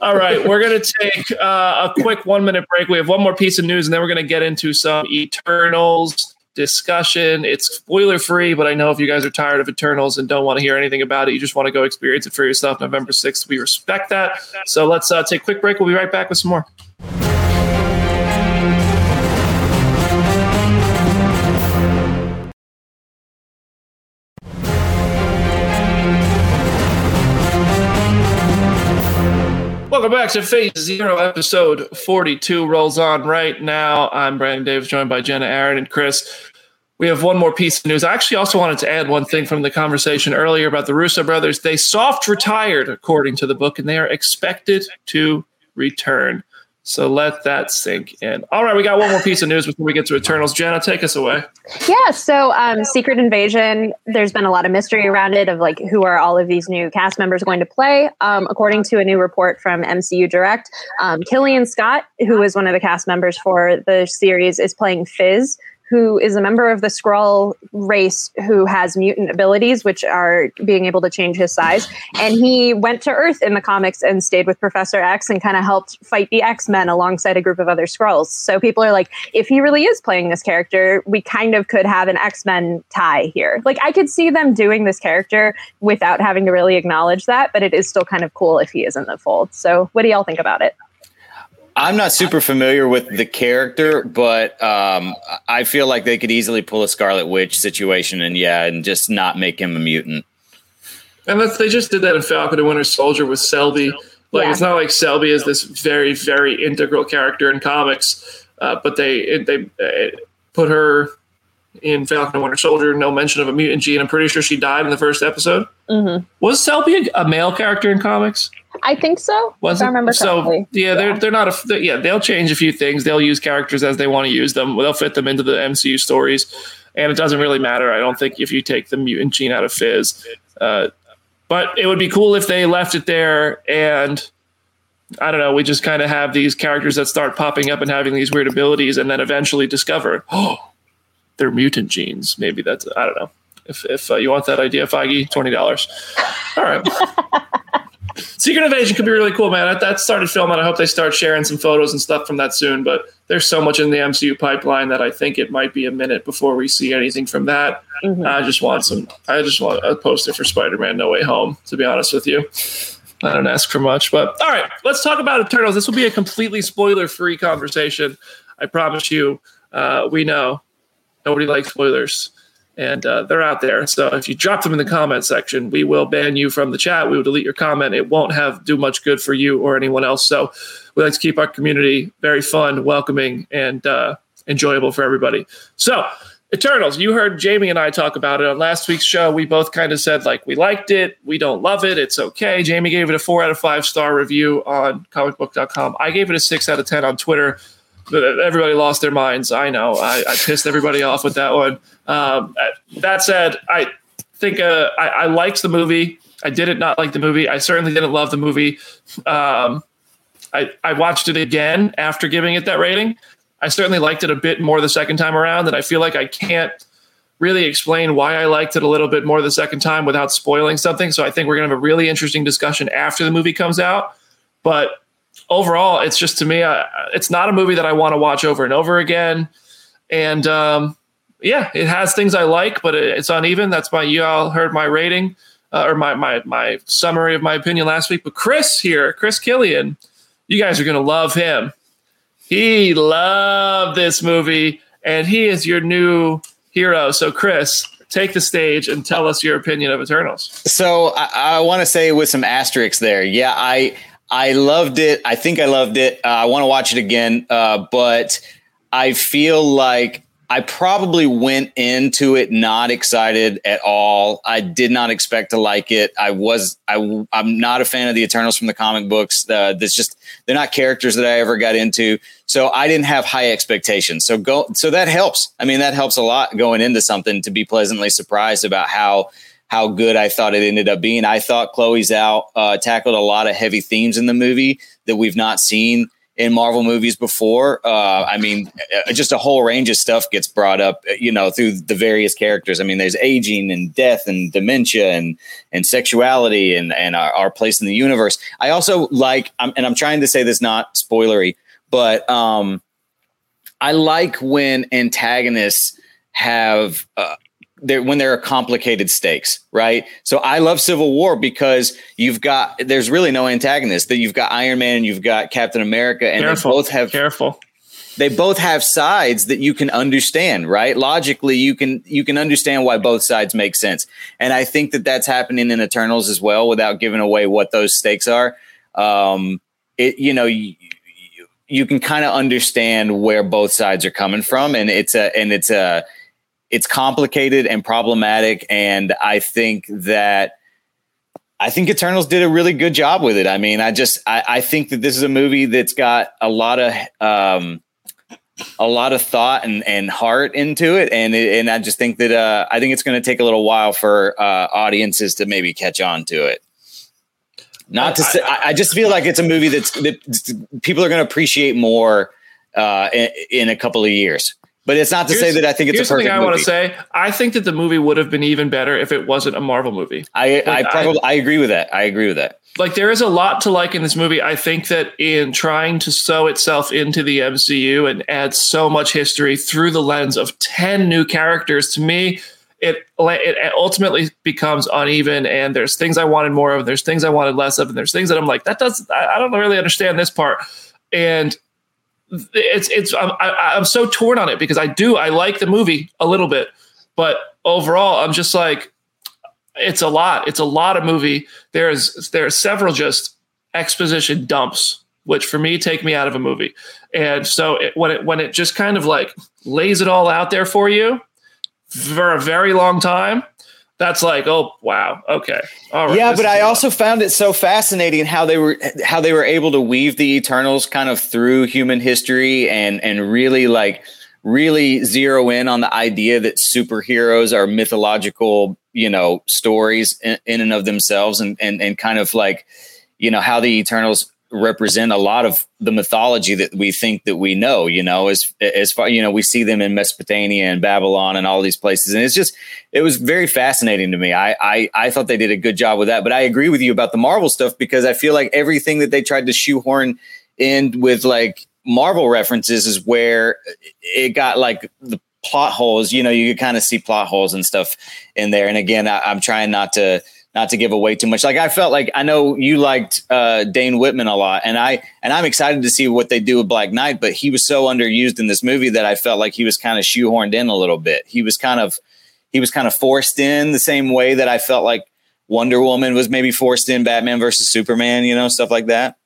Speaker 1: all right, we're gonna take uh, a quick one minute break. We have one more piece of news, and then we're gonna get into some Eternals discussion. It's spoiler free, but I know if you guys are tired of Eternals and don't want to hear anything about it, you just want to go experience it for yourself. November sixth, we respect that. So let's uh, take a quick break. We'll be right back with some more. Welcome back to Phase Zero, episode 42 rolls on right now. I'm Brandon Davis, joined by Jenna, Aaron, and Chris. We have one more piece of news. I actually also wanted to add one thing from the conversation earlier about the Russo brothers. They soft retired, according to the book, and they are expected to return. So let that sink in. All right, we got one more piece of news before we get to Eternals. Jenna, take us away.
Speaker 4: Yeah, so um, Secret Invasion, there's been a lot of mystery around it of like who are all of these new cast members going to play. Um, according to a new report from MCU Direct, um, Killian Scott, who is one of the cast members for the series, is playing Fizz, who is a member of the Skrull race who has mutant abilities, which are being able to change his size. And he went to Earth in the comics and stayed with Professor X and kind of helped fight the X Men alongside a group of other Skrulls. So people are like, if he really is playing this character, we kind of could have an X Men tie here. Like, I could see them doing this character without having to really acknowledge that, but it is still kind of cool if he is in the fold. So, what do y'all think about it?
Speaker 3: I'm not super familiar with the character, but um, I feel like they could easily pull a Scarlet Witch situation and yeah, and just not make him a mutant.
Speaker 1: And that's, they just did that in Falcon and Winter Soldier with Selby. Like
Speaker 4: Yeah.
Speaker 1: it's not like Selby is this very very integral character in comics, uh, but they they uh, put her in Falcon and Winter Soldier. No mention of a mutant gene. I'm pretty sure she died in the first episode.
Speaker 4: Mm-hmm.
Speaker 1: Was Selby a, a male character in comics?
Speaker 4: I think so.
Speaker 1: Was
Speaker 4: I remember
Speaker 1: so
Speaker 4: correctly.
Speaker 1: yeah, they're they're not a they- yeah they'll change a few things. They'll use characters as they want to use them. They'll fit them into the MCU stories, and it doesn't really matter. I don't think if you take the mutant gene out of Fizz, uh, but it would be cool if they left it there and. I don't know. We just kind of have these characters that start popping up and having these weird abilities, and then eventually discover, oh, they're mutant genes. Maybe that's I don't know. If if uh, you want that idea, Feige, twenty dollars. All right. *laughs* Secret Invasion could be really cool, man. That, that started filming. I hope they start sharing some photos and stuff from that soon. But there's so much in the MCU pipeline that I think it might be a minute before we see anything from that. Mm-hmm. I just want some. I just want a poster for Spider-Man: No Way Home. To be honest with you, I don't ask for much. But all right, let's talk about Eternals. This will be a completely spoiler-free conversation. I promise you. Uh, we know nobody likes spoilers and uh, they're out there. So if you drop them in the comment section, we will ban you from the chat. We will delete your comment. It won't have do much good for you or anyone else. So we like to keep our community very fun, welcoming, and uh, enjoyable for everybody. So Eternals, you heard Jamie and I talk about it on last week's show. We both kind of said like we liked it, we don't love it, it's okay. Jamie gave it a four out of five star review on comicbook.com. I gave it a six out of ten on Twitter everybody lost their minds. I know. I, I pissed everybody off with that one. Um, that said, I think uh, I, I, liked the movie. I didn't not like the movie. I certainly didn't love the movie. Um, I, I watched it again after giving it that rating. I certainly liked it a bit more the second time around, and I feel like I can't really explain why I liked it a little bit more the second time without spoiling something. So I think we're going to have a really interesting discussion after the movie comes out. But overall, it's just to me, it's not a movie that I want to watch over and over again. And um, yeah, it has things I like, but it's uneven. That's why you all heard my rating uh, or my, my my summary of my opinion last week. But Chris here, Chris Killian, you guys are gonna love him. He loved this movie, and he is your new hero. So, Chris, take the stage and tell us your opinion of Eternals.
Speaker 3: So, I, I want to say with some asterisks there. Yeah, I I loved it. I think I loved it. Uh, I want to watch it again, uh, but I feel like I probably went into it not excited at all. I did not expect to like it. I was I I'm not a fan of the Eternals from the comic books. Uh, that's just they're not characters that I ever got into. So I didn't have high expectations. So go so that helps. I mean that helps a lot going into something to be pleasantly surprised about how how good I thought it ended up being. I thought Chloé Zhao uh, tackled a lot of heavy themes in the movie that we've not seen in Marvel movies before. Uh, I mean, uh, just a whole range of stuff gets brought up, uh, you know, through the various characters. I mean, there's aging and death and dementia and and sexuality and and our, our place in the universe. I also like, I'm, and I'm trying to say this not spoilery, but um, I like when antagonists have uh, there when there are complicated stakes, right? So I love Civil War because you've got there's really no antagonist. That you've got Iron Man and you've got Captain America, and careful, they both have
Speaker 1: careful.
Speaker 3: They both have sides that you can understand, right? Logically, you can you can understand why both sides make sense, and I think that that's happening in Eternals as well. Without giving away what those stakes are, um, it you know. You, you can kind of understand where both sides are coming from and it's a and it's a it's complicated and problematic. And I think that I think Eternals did a really good job with it. I mean, I just I, I think that this is a movie that's got a lot of um, a lot of thought and, and heart into it, and it, and I just think that uh, I think it's going to take a little while for uh, audiences to maybe catch on to it. Not to say, I, I just feel like it's a movie that's that people are going to appreciate more uh, in, in a couple of years. But it's not to here's, say that I think it's a perfect.
Speaker 1: Something I want to say. I think that the movie would have been even better if it wasn't a Marvel movie.
Speaker 3: I, like, I probably I, I agree with that. I agree with that.
Speaker 1: Like there is a lot to like in this movie. I think that in trying to sew itself into the MCU and add so much history through the lens of ten new characters, to me, it it ultimately becomes uneven. And there's things I wanted more of. and There's things I wanted less of, and there's things that I'm like that does I, I don't really understand this part. And it's it's I'm, I, am so torn on it because I do I like the movie a little bit, but overall I'm just like it's a lot. It's a lot of movie. There's there are several just exposition dumps, which for me take me out of a movie. And so it, when it when it just kind of like lays it all out there for you for a very long time, that's like oh wow. Okay.
Speaker 3: All right. Yeah but i also found it so fascinating how they were how they were able to weave the eternals kind of through human history and and really like really zero in on the idea that superheroes are mythological you know stories in, in and of themselves and and and kind of like you know how the eternals represent a lot of the mythology that we think that we know. You know, as as far you know, we see them in Mesopotamia and Babylon and all these places, and it's just it was very fascinating to me. I I, I thought they did a good job with that, but I agree with you about the Marvel stuff because I feel like everything that they tried to shoehorn in with like Marvel references is where it got like the plot holes. You know, you could kind of see plot holes and stuff in there. And again, I, I'm trying not to not to give away too much. Like I felt like I know you liked uh, Dane Whitman a lot, and I and I'm excited to see what they do with Black Knight. But he was so underused in this movie that I felt like he was kind of shoehorned in a little bit. He was kind of he was kind of forced in the same way that I felt like Wonder Woman was maybe forced in Batman versus Superman, you know, stuff like that.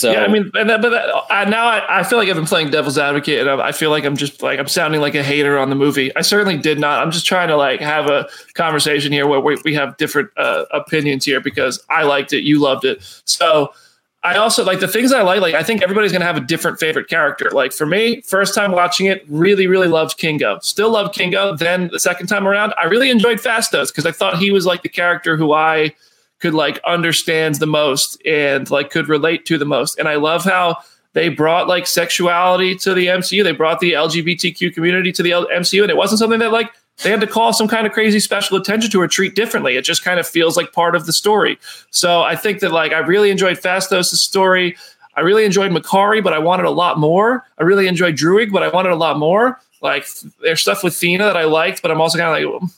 Speaker 3: So
Speaker 1: yeah, I mean, and that, but that, I, now I, I, feel like I've been playing devil's advocate, and I, I, feel like I'm just like I'm sounding like a hater on the movie. I certainly did not. I'm just trying to like have a conversation here where we, we have different uh, opinions here because I liked it, you loved it. So I also like the things I like. Like I think everybody's gonna have a different favorite character. Like for me, first time watching it, really, really loved Kingo. Still love Kingo. Then the second time around, I really enjoyed Phastos because I thought he was like the character who I could like understand the most and like could relate to the most. And I love how they brought like sexuality to the MCU. They brought the LGBTQ community to the MCU, and it wasn't something that like they had to call some kind of crazy special attention to or treat differently. It just kind of feels like part of the story. So I think that like I really enjoyed Phastos' story. I really enjoyed Makkari, but I wanted a lot more. I really enjoyed Druig, but I wanted a lot more. Like there's stuff with Thena that I liked, but I'm also kind of like, mm,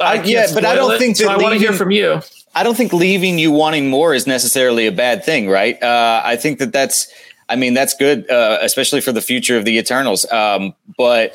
Speaker 3: I yeah, but I don't it, think that
Speaker 1: so I want to hear from you.
Speaker 3: I don't think leaving you wanting more is necessarily a bad thing, right? Uh, I think that that's, I mean, that's good, uh, especially for the future of the Eternals. Um, but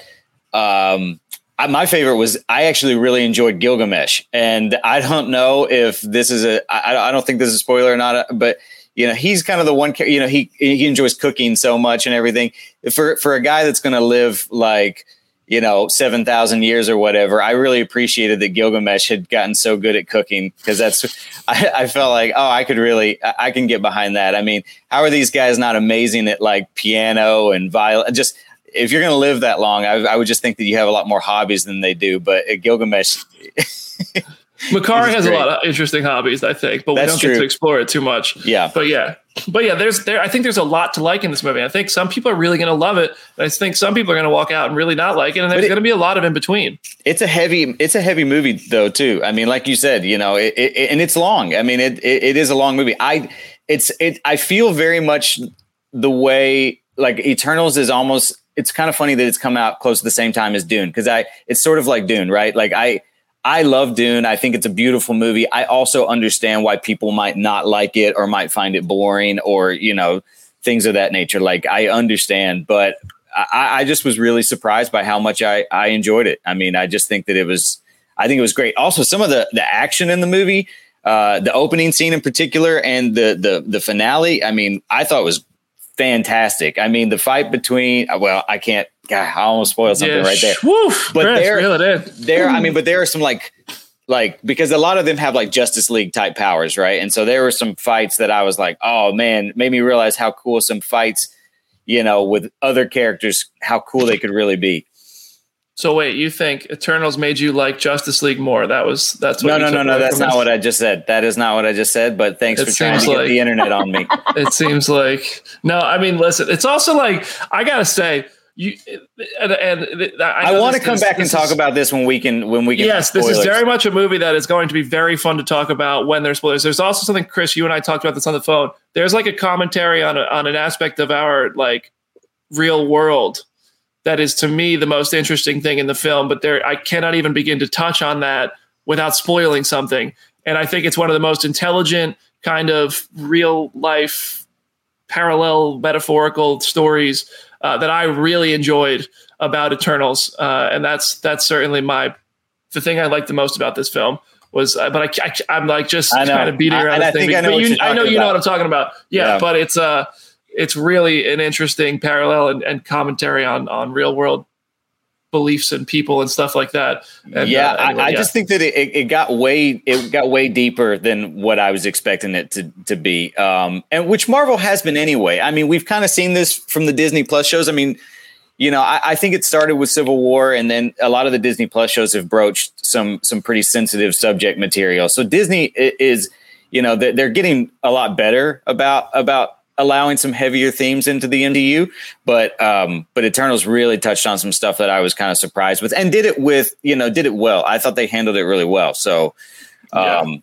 Speaker 3: um, I, my favorite was I actually really enjoyed Gilgamesh, and I don't know if this is a, I, I don't think this is a spoiler or not, but you know, he's kind of the one, you know, he he enjoys cooking so much and everything. For for a guy that's going to live like you know, 7,000 years or whatever, I really appreciated that Gilgamesh had gotten so good at cooking because that's, *laughs* I, I, felt like, oh, I could really, I can get behind that. I mean, how are these guys not amazing at like piano and violin? Just, if you're going to live that long, I, I, would just think that you have a lot more hobbies than they do. But uh, Gilgamesh, *laughs*
Speaker 1: Makkari has great. a lot of interesting hobbies, I think, but That's we don't true. get to explore it too much.
Speaker 3: Yeah.
Speaker 1: But yeah. But yeah, there's there I think there's a lot to like in this movie. I think some people are really gonna love it. I think some people are gonna walk out and really not like it. And there's it, gonna be a lot of in between.
Speaker 3: It's a heavy it's a heavy movie though, too. I mean, like you said, you know, it, it and it's long. I mean, it, it it is a long movie. I it's it I feel very much the way like Eternals is almost it's kind of funny that it's come out close to the same time as Dune because I it's sort of like Dune, right? Like I I love Dune. I think it's a beautiful movie. I also understand why people might not like it or might find it boring or, you know, things of that nature. Like I understand, but I, I just was really surprised by how much I, I enjoyed it. I mean, I just think that it was, I think it was great. Also, some of the, the action in the movie, uh, the opening scene in particular and the, the, the finale, I mean, I thought was fantastic. I mean, the fight between, well, I can't God, I almost spoiled something yeah, right there.
Speaker 1: Woof,
Speaker 3: but
Speaker 1: Chris,
Speaker 3: there, there, I mean, but there are some like, like because a lot of them have like Justice League type powers, right? And so there were some fights that I was like, oh man, made me realize how cool some fights, you know, with other characters, how cool they could really be.
Speaker 1: So wait, you think Eternals made you like Justice League more? That was that's
Speaker 3: what no, no, no, no. That's not this? what I just said. That is not what I just said. But thanks it for trying to like, get the internet on me. *laughs*
Speaker 1: it seems like no. I mean, listen. It's also like I gotta say you and, and
Speaker 3: I, I want to come back and talk about this when we can when we can.
Speaker 1: Yes, this is very much a movie that is going to be very fun to talk about when there's spoilers. There's also something, Chris, you and I talked about this on the phone. There's like a commentary on a, on an aspect of our like real world that is to me the most interesting thing in the film. But there, I cannot even begin to touch on that without spoiling something. And I think it's one of the most intelligent kind of real life parallel metaphorical stories uh, that I really enjoyed about Eternals, uh, and that's that's certainly my the thing I like the most about this film was. Uh, but I, I am like just kind of beating around I, the thing. I know, you, I know you know what I'm talking about. Yeah, yeah, but it's uh it's really an interesting parallel and, and commentary on on real world beliefs and people and stuff like that. And,
Speaker 3: yeah, uh, anyway, I, I yeah. just think that it, it got way it got way deeper than what I was expecting it to to be, um, and which Marvel has been anyway. I mean, we've kind of seen this from the Disney Plus shows. I mean, you know, I, I, think it started with Civil War, and then a lot of the Disney Plus shows have broached some some pretty sensitive subject material. So Disney is you know they're, they're getting a lot better about about allowing some heavier themes into the MCU, but um, but Eternals really touched on some stuff that I was kind of surprised with, and did it with you know did it well. I thought they handled it really well. So, um, yeah.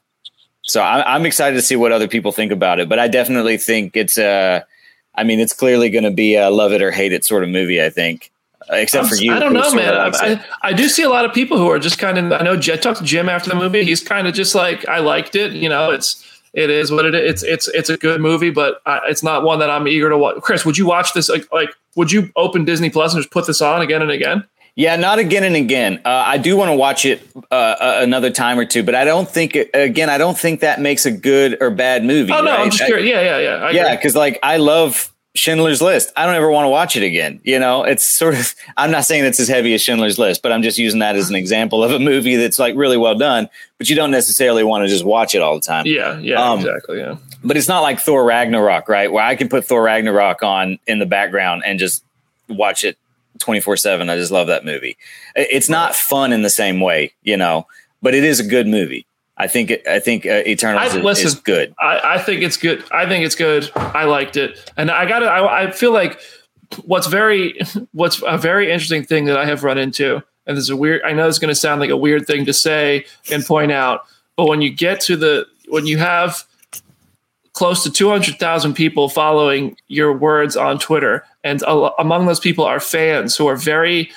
Speaker 3: so I, I'm excited to see what other people think about it. But I definitely think it's a, I mean, it's clearly going to be a love it or hate it sort of movie. I think. Except for you,
Speaker 1: I don't know, man. I, I, I, do see a lot of people who are just kind of. I know Jet talked to Jim after the movie. He's kind of just like, I liked it. You know, it's it is what it is. It's it's it's a good movie, but uh, it's not one that I'm eager to watch. Chris, would you watch this? Like, like would you open Disney Plus and just put this on again and again?
Speaker 3: Yeah, not again and again. Uh, I do want to watch it uh, another time or two, but I don't think again. I don't think that makes a good or bad movie.
Speaker 1: Oh no, right? I'm just curious. Yeah, yeah, yeah.
Speaker 3: I yeah, because like I love Schindler's List. I don't ever want to watch it again. You know, it's sort of, *laughs* I'm not saying it's as heavy as Schindler's List, but I'm just using that as an example of a movie that's like really well done, but you don't necessarily want to just watch it all the time.
Speaker 1: Yeah, yeah, um, exactly. Yeah.
Speaker 3: But it's not like Thor Ragnarok, right? Where I can put Thor Ragnarok on in the background and just watch it 24 7. I just love that movie. It's not fun in the same way, you know, but it is a good movie. I think I think uh, Eternals is, listen, is, good.
Speaker 1: I, I, think it's good. I think it's good. I liked it, and I got it. I, I feel like what's very *laughs* what's a very interesting thing that I have run into, and this is a weird. I know it's going to sound like a weird thing to say and point out, but when you get to the when you have close to 200,000 people following your words on Twitter. And among those people are fans who are very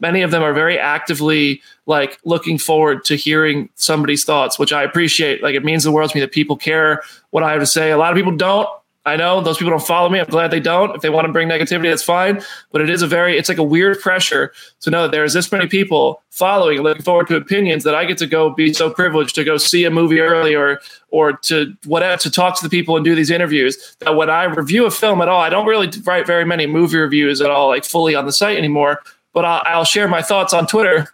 Speaker 1: many of them are very actively like looking forward to hearing somebody's thoughts, which I appreciate. Like it means the world to me that people care what I have to say. A lot of people don't. I know those people don't follow me. I'm glad they don't. If they want to bring negativity, that's fine. But it is a very, it's like a weird pressure to know that there's this many people following, looking forward to opinions that I get to go be so privileged to go see a movie early or or to whatever to talk to the people and do these interviews. That when I review a film at all, I don't really write very many movie reviews at all, like fully on the site anymore but I'll, I'll share my thoughts on Twitter.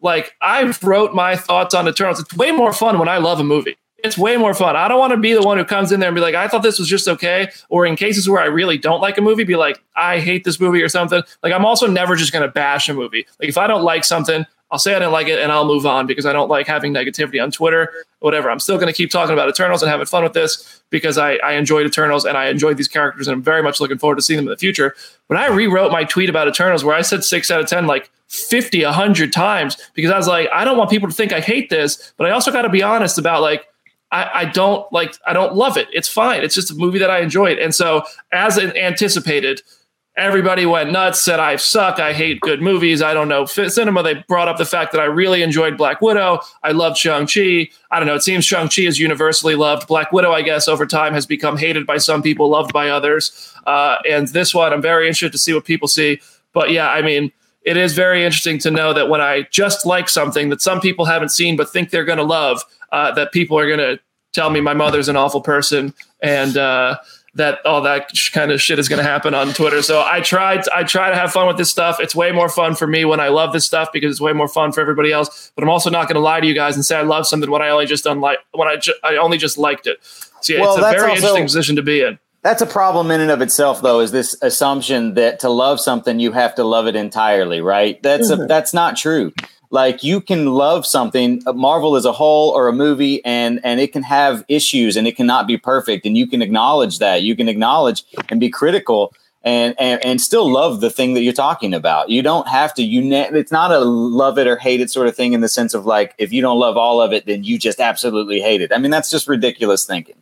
Speaker 1: Like I wrote my thoughts on Eternals. It's way more fun when I love a movie. It's way more fun. I don't want to be the one who comes in there and be like, I thought this was just okay. Or in cases where I really don't like a movie, be like, I hate this movie or something. Like I'm also never just going to bash a movie. Like if I don't like something, I'll say I didn't like it and I'll move on because I don't like having negativity on Twitter, whatever. I'm still going to keep talking about Eternals and having fun with this because I, I enjoyed Eternals and I enjoyed these characters and I'm very much looking forward to seeing them in the future. When I rewrote my tweet about Eternals, where I said six out of 10, like 50, 100 times, because I was like, I don't want people to think I hate this, but I also got to be honest about like, I, I, don't like, I don't love it. It's fine. It's just a movie that I enjoyed. And so, as anticipated, everybody went nuts, said I suck, I hate good movies, I don't know cinema. They brought up the fact that I really enjoyed Black Widow. I loved Shang-Chi. I don't know, it seems Shang-Chi is universally loved. Black Widow, I guess, over time has become hated by some people, loved by others. Uh, and this one, I'm very interested to see what people see. But yeah, I mean, it is very interesting to know that when I just like something that some people haven't seen but think they're going to love, uh, that people are going to tell me my mother's an awful person and uh, that all that kind of shit is going to happen on Twitter. So I tried, I try to have fun with this stuff. It's way more fun for me when I love this stuff because it's way more fun for everybody else. But I'm also not going to lie to you guys and say I love something when I only just unlike when I ju- I only just liked it. So yeah, well, it's a very also, interesting position to be in.
Speaker 3: That's a problem in and of itself, though. Is this assumption that to love something you have to love it entirely? Right? That's mm-hmm. a, that's not true like you can love something uh, marvel as a whole or a movie and and it can have issues and it cannot be perfect and you can acknowledge that. You can acknowledge and be critical and and, and still love the thing that you're talking about. You don't have to you ne- it's not a love it or hate it sort of thing in the sense of like if you don't love all of it then you just absolutely hate it. I mean that's just ridiculous thinking.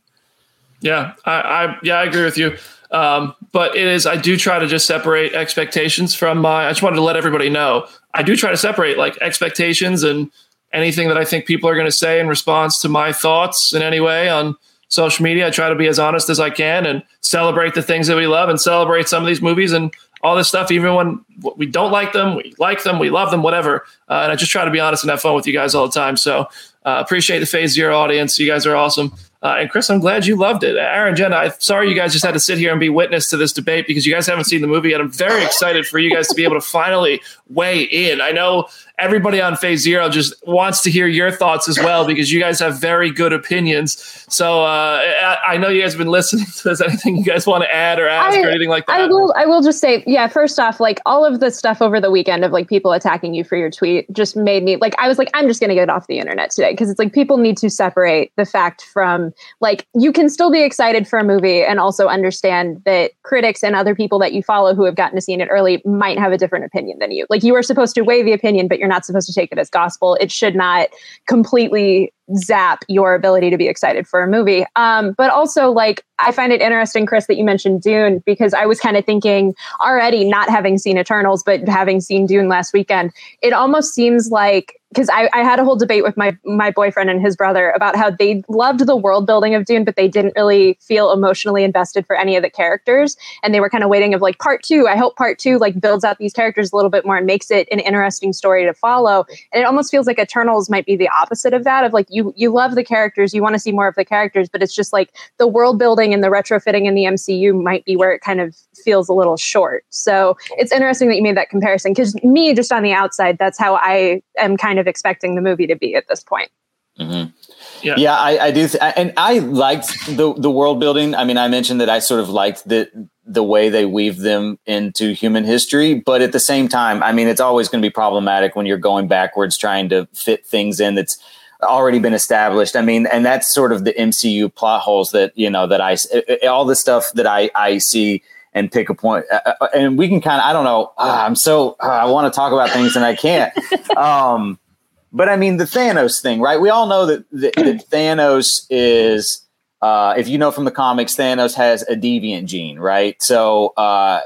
Speaker 1: Yeah i, I yeah i agree with you um, but it is, I do try to just separate expectations from my, I just wanted to let everybody know. I do try to separate like expectations and anything that I think people are going to say in response to my thoughts in any way on social media. I try to be as honest as I can and celebrate the things that we love and celebrate some of these movies and all this stuff, even when we don't like them, we like them, we love them, whatever. Uh, and I just try to be honest and have fun with you guys all the time. So uh, appreciate the Phase Zero audience. You guys are awesome. Uh, and Chris, I'm glad you loved it. Aaron, Jenna, I'm sorry you guys just had to sit here and be witness to this debate because you guys haven't seen the movie yet. I'm very excited for you guys to be able to finally weigh in. I know everybody on Phase Zero just wants to hear your thoughts as well because you guys have very good opinions. So uh, I, I, know you guys have been listening. So is anything you guys want to add or ask I, or anything like that?
Speaker 4: I will. I will just say, yeah. First off, like all of the stuff over the weekend of like people attacking you for your tweet just made me like I was like I'm just going to get off the internet today because it's like people need to separate the fact from like you can still be excited for a movie and also understand that critics and other people that you follow who have gotten to see it early might have a different opinion than you. Like you are supposed to weigh the opinion, but you're not supposed to take it as gospel. It should not completely zap your ability to be excited for a movie. Um, but also, like, I find it interesting, Chris, that you mentioned Dune because I was kind of thinking already, not having seen Eternals, but having seen Dune last weekend, it almost seems like because I, I had a whole debate with my my boyfriend and his brother about how they loved the world building of Dune, but they didn't really feel emotionally invested for any of the characters, and they were kind of waiting of like part two. I hope part two like builds out these characters a little bit more and makes it an interesting story to follow. And it almost feels like Eternals might be the opposite of that. Of like you you love the characters, you want to see more of the characters, but it's just like the world building and the retrofitting in the MCU might be where it kind of feels a little short. So it's interesting that you made that comparison because me, just on the outside, that's how I am kind of expecting the movie to be at this point.
Speaker 3: Mm-hmm. Yeah, yeah, I, I do, th- and I liked the the world building. I mean, I mentioned that I sort of liked the the way they weave them into human history, but at the same time, I mean, it's always going to be problematic when you're going backwards trying to fit things in that's already been established. I mean, and that's sort of the MCU plot holes that you know that I all the stuff that I I see and pick a point. Uh, uh and we can kind of I don't know. Uh, I'm so uh, I want to talk about things and I can't. *laughs* um, but I mean, the Thanos thing, right? We all know that, that, that *clears throat* Thanos is, uh, if you know from the comics, Thanos has a deviant gene, right? So, uh,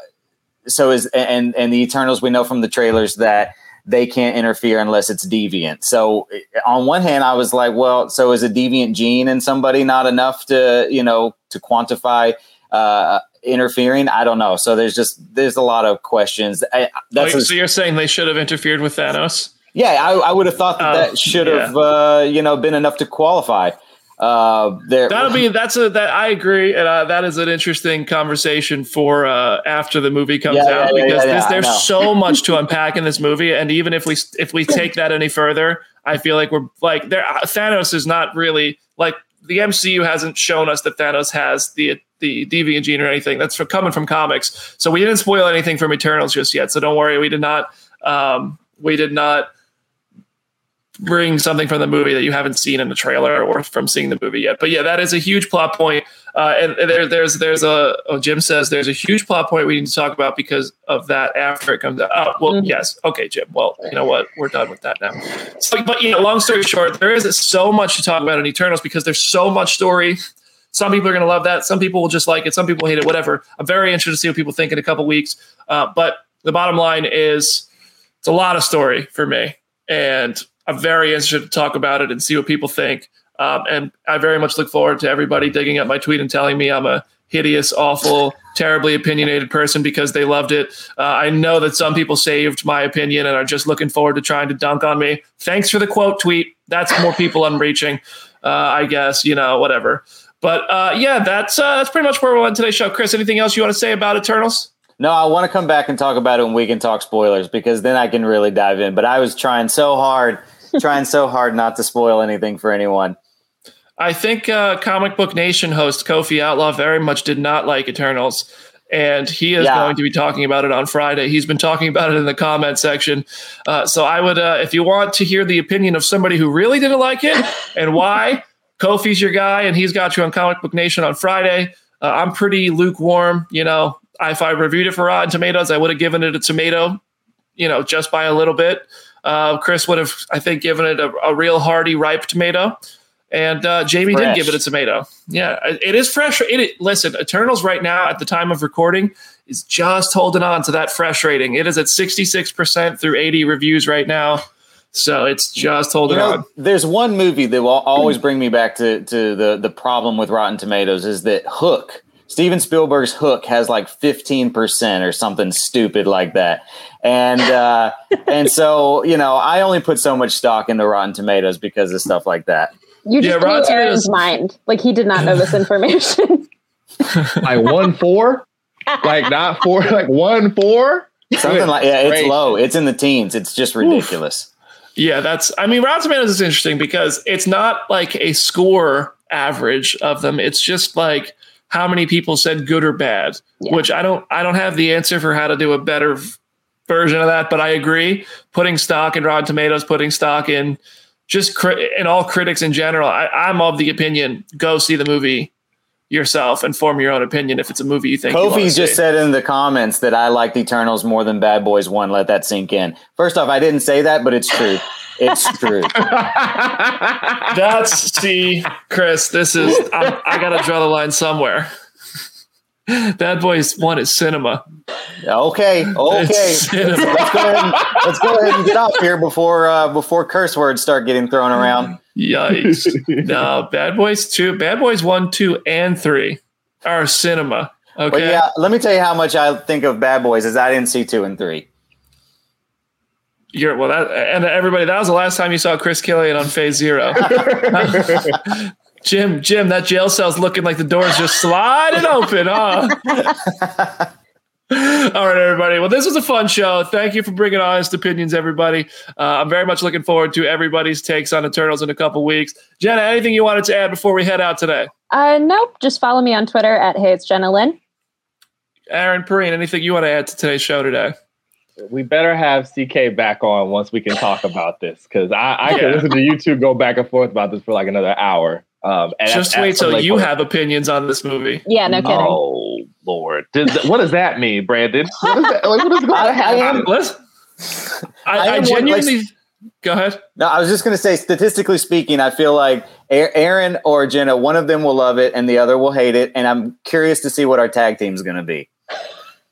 Speaker 3: so is and and the Eternals. We know from the trailers that they can't interfere unless it's deviant. So, on one hand, I was like, well, so is a deviant gene in somebody not enough to you know to quantify? Uh, interfering i don't know so there's just there's a lot of questions I,
Speaker 1: that's Wait, so you're saying they should have interfered with thanos
Speaker 3: yeah, I, I would have thought that that um, should have, yeah. uh, you know, been enough to qualify. Uh,
Speaker 1: there, that'll be that's a that I agree, and uh, that is an interesting conversation for uh, after the movie comes yeah, out yeah, because yeah, there's so much to unpack in this movie, and even if we if we take that any further, I feel like we're like there. Thanos is not really like the MCU hasn't shown us that Thanos has the the deviant gene or anything. That's from, coming from comics, so we didn't spoil anything from Eternals just yet. So don't worry, we did not. Um, we did not bring something from the movie that you haven't seen in the trailer or from seeing the movie yet. But yeah, that is a huge plot point. Uh, and there, there's there's a oh, Jim says there's a huge plot point we need to talk about because of that after it comes out. Oh, well, mm-hmm. yes, okay, Jim. Well, you know what, we're done with that now. So, but you know, long story short, there is so much to talk about in Eternals because there's so much story. Some people are going to love that. Some people will just like it. Some people hate it. Whatever. I'm very interested to see what people think in a couple weeks. Uh, but the bottom line is, it's a lot of story for me, and I'm very interested to talk about it and see what people think. Um, and I very much look forward to everybody digging up my tweet and telling me I'm a hideous, awful, terribly opinionated person because they loved it. Uh, I know that some people saved my opinion and are just looking forward to trying to dunk on me. Thanks for the quote tweet. That's more people I'm reaching, uh, I guess, you know, whatever. But uh, yeah, that's uh, that's pretty much where we'll end today's show. Chris, anything else you want to say about Eternals?
Speaker 3: No, I want to come back and talk about it when we can talk spoilers because then I can really dive in. But I was trying so hard trying so hard not to spoil anything for anyone.
Speaker 1: I think uh, Comic Book Nation host Kofi Outlaw very much did not like Eternals, and he is yeah. going to be talking about it on Friday. He's been talking about it in the comment section. Uh, so I would, uh, if you want to hear the opinion of somebody who really didn't like it *laughs* and why, Kofi's your guy, and he's got you on Comic Book Nation on Friday. Uh, I'm pretty lukewarm, you know. If I reviewed it for Rotten Tomatoes, I would have given it a tomato, you know, just by a little bit. Uh, Chris would have, I think, given it a, a real hearty, ripe tomato. And uh, Jamie fresh. did give it a tomato. Yeah, it is fresh. It, it, listen, Eternals right now at the time of recording is just holding on to that fresh rating. It is at 66% through 80 reviews right now. So it's just holding you know, on.
Speaker 3: There's one movie that will always bring me back to, to the, the problem with Rotten Tomatoes is that Hook Steven Spielberg's Hook has like 15% or something stupid like that. And uh, and so, you know, I only put so much stock into Rotten Tomatoes because of stuff like that.
Speaker 4: You just yeah, blew Aaron's mind. Like he did not know this *laughs* information.
Speaker 2: like one four? Like not four, *laughs* like one four?
Speaker 3: Something like yeah, it's low. It's in the teens. It's just ridiculous.
Speaker 1: Oof. Yeah, that's I mean, Rotten Tomatoes is interesting because it's not like a score average of them. It's just like how many people said good or bad, yeah. which I don't I don't have the answer for how to do a better version of that, but I agree. Putting stock in Rotten Tomatoes, putting stock in just cri- in all critics in general, I, I'm of the opinion go see the movie yourself and form your own opinion if it's a movie you think. you
Speaker 3: Kofi just
Speaker 1: see.
Speaker 3: said in the comments that I liked Eternals more than Bad Boys One. Let that sink in. First off, I didn't say that, but it's true. It's true. *laughs*
Speaker 1: That's see, Chris. This is I'm, I gotta draw the line somewhere. *laughs* Bad Boys One is cinema.
Speaker 3: Okay, okay.
Speaker 1: Cinema.
Speaker 3: Let's go ahead. And, let's go ahead and get off here before uh, before curse words start getting thrown around.
Speaker 1: Yikes! *laughs* no, Bad Boys Two, Bad Boys One, Two, and Three are cinema. Okay.
Speaker 3: But yeah, let me tell you how much I think of Bad Boys is I didn't see two and three.
Speaker 1: You're well, that and everybody. That was the last time you saw Chris Killian on Phase Zero. *laughs* Jim, Jim, that jail cell's looking like the door's just sliding open, huh? *laughs* All right, everybody. Well, this was a fun show. Thank you for bringing honest opinions, everybody. Uh, I'm very much looking forward to everybody's takes on Eternals in a couple weeks. Jenna, anything you wanted to add before we head out today?
Speaker 4: Uh, nope. Just follow me on Twitter at Hey It's Jenna Lynn.
Speaker 1: Aaron Perine, anything you want to add to today's show today?
Speaker 2: we better have CK back on once we can talk about this because I, I
Speaker 1: Yeah.
Speaker 2: can listen to you two go back and forth about this for like another hour. Um, and
Speaker 1: Just
Speaker 2: at-
Speaker 1: wait till you
Speaker 2: point-
Speaker 1: have opinions on this movie.
Speaker 4: Yeah, no kidding.
Speaker 2: Oh Lord, Does- what does that mean, Brandon? What is that, like, what is going *laughs*
Speaker 3: I-
Speaker 2: to
Speaker 3: I am-
Speaker 1: I,
Speaker 3: I
Speaker 1: I, genuinely.
Speaker 3: like-
Speaker 1: go ahead.
Speaker 3: No, I was just going to say, statistically speaking, I feel like Aaron or Jenna, one of them will love it and the other will hate it. And I'm curious to see what our tag team is going to be.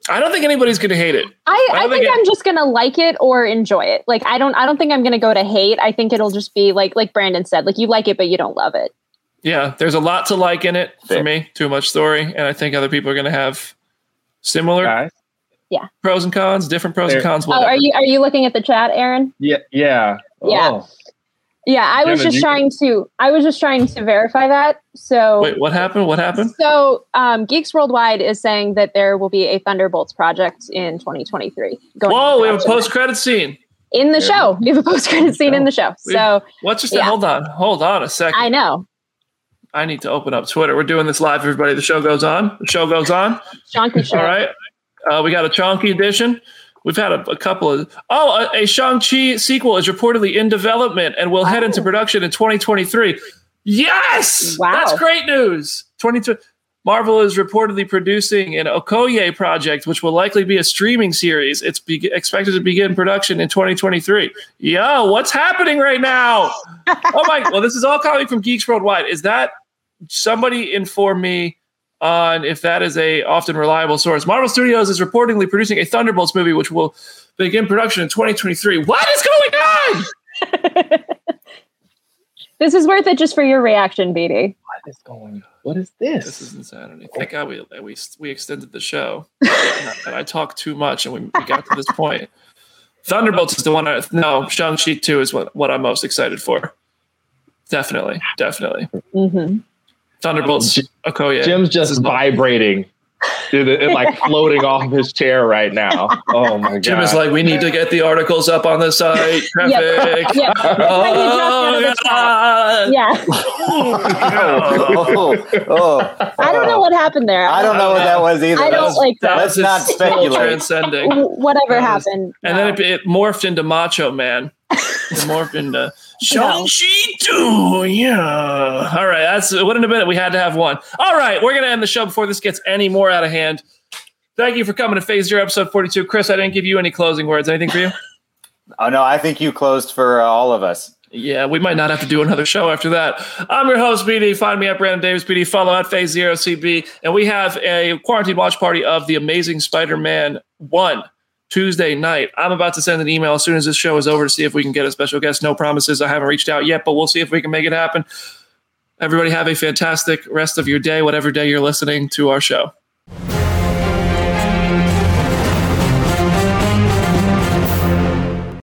Speaker 1: I don't think anybody's going to hate it.
Speaker 4: I,
Speaker 1: I
Speaker 4: I think
Speaker 1: think
Speaker 4: I'm just gonna like it or enjoy it. Like I don't I don't think I'm gonna go to hate. I think it'll just be like like Brandon said, like you like it but you don't love it.
Speaker 1: Yeah, there's a lot to like in it for
Speaker 3: Fair.
Speaker 1: me. Too much story, and I think other people are going to have similar
Speaker 2: Guys?
Speaker 1: pros and cons, different pros and
Speaker 2: There-
Speaker 1: cons.
Speaker 4: Oh, are you are you looking at the chat, Aaron?
Speaker 2: Yeah, yeah,
Speaker 4: Yeah.
Speaker 2: Oh.
Speaker 4: Yeah, I was just trying to I was just trying to verify that. So
Speaker 1: Wait, what happened? What happened?
Speaker 4: So, um, Geeks Worldwide is saying that there will be a Thunderbolts project in 2023. Going
Speaker 1: Whoa, we have a post credit scene.
Speaker 4: in the show. We have a post credit scene in the show.
Speaker 1: We-
Speaker 4: So
Speaker 1: What's just
Speaker 4: Yeah.
Speaker 1: hold on, hold on a second.
Speaker 4: I
Speaker 1: I, need to open up Twitter. We're doing this live, everybody. The show goes on. The show goes on.
Speaker 4: Chonky Show.
Speaker 1: All right. Uh, we got a Chonky edition. We've had a, a couple of. Oh, a, a Shang-Chi sequel is reportedly in development and will head
Speaker 4: Oh.
Speaker 1: into production in 2023. Yes!
Speaker 4: Wow.
Speaker 1: That's great news. 22. Marvel is reportedly producing an Okoye project, which will likely be a streaming series. It's be- expected to begin production in 2023. Yo, what's happening right now? oh my! Well, this is all coming from Geeks Worldwide. Is that somebody inform me on if that is a often reliable source? Marvel Studios is reportedly producing a Thunderbolts movie, which will begin production in 2023. What is going on? *laughs*
Speaker 2: This
Speaker 4: This is worth it just for your reaction, BD.
Speaker 2: What is going? What is this?
Speaker 1: This is insanity. Thank God we we we extended the show, and I talked too much, and we, we got to this point. Thunderbolts is the one. I, no, Shang Chi two is what what I'm most excited for. Definitely, definitely.
Speaker 4: hmm
Speaker 1: Thunderbolts.
Speaker 2: J-
Speaker 1: Okoye.
Speaker 2: Jim's just
Speaker 1: is all-
Speaker 2: vibrating. Dude, it, it, like floating off his chair right now. Oh my god.
Speaker 1: Jim is like, we need to get the articles up on the site. *laughs* Traffic.
Speaker 4: Yeah. *laughs*
Speaker 1: Oh, God.
Speaker 4: Yeah. *laughs*
Speaker 3: Oh, oh, oh,
Speaker 4: I don't know what happened there.
Speaker 3: I don't know what that was either.
Speaker 4: I don't
Speaker 3: Let's-
Speaker 4: like that.
Speaker 3: Let's not
Speaker 1: just
Speaker 3: speculate.
Speaker 1: Transcending.
Speaker 4: Whatever
Speaker 1: was-
Speaker 4: happened.
Speaker 1: And
Speaker 4: no.
Speaker 1: then uh, it, it morphed into Macho Man. It morphed into Shang-Chi 2. Yeah. All right. That's it wouldn't have been it. We had to have one. All right. We're going to end the show before this gets any more out of hand. Thank you for coming to Phase Zero, episode 42. Chris, I didn't give you any closing words. Anything for you? *laughs*
Speaker 3: Oh no, I think you closed for uh, all of us.
Speaker 1: Yeah, we might not have to do another show after that. I'm your host, BD. Find me at Brandon Davis BD. Follow at Phase Zero CB. And we have a quarantine watch party of The Amazing Spider Man 1 Tuesday night. I'm about to send an email as soon as this show is over to see if we can get a special guest. No promises. I haven't reached out yet, but we'll see if we can make it happen. Everybody have a fantastic rest of your day, whatever day you're listening to our show.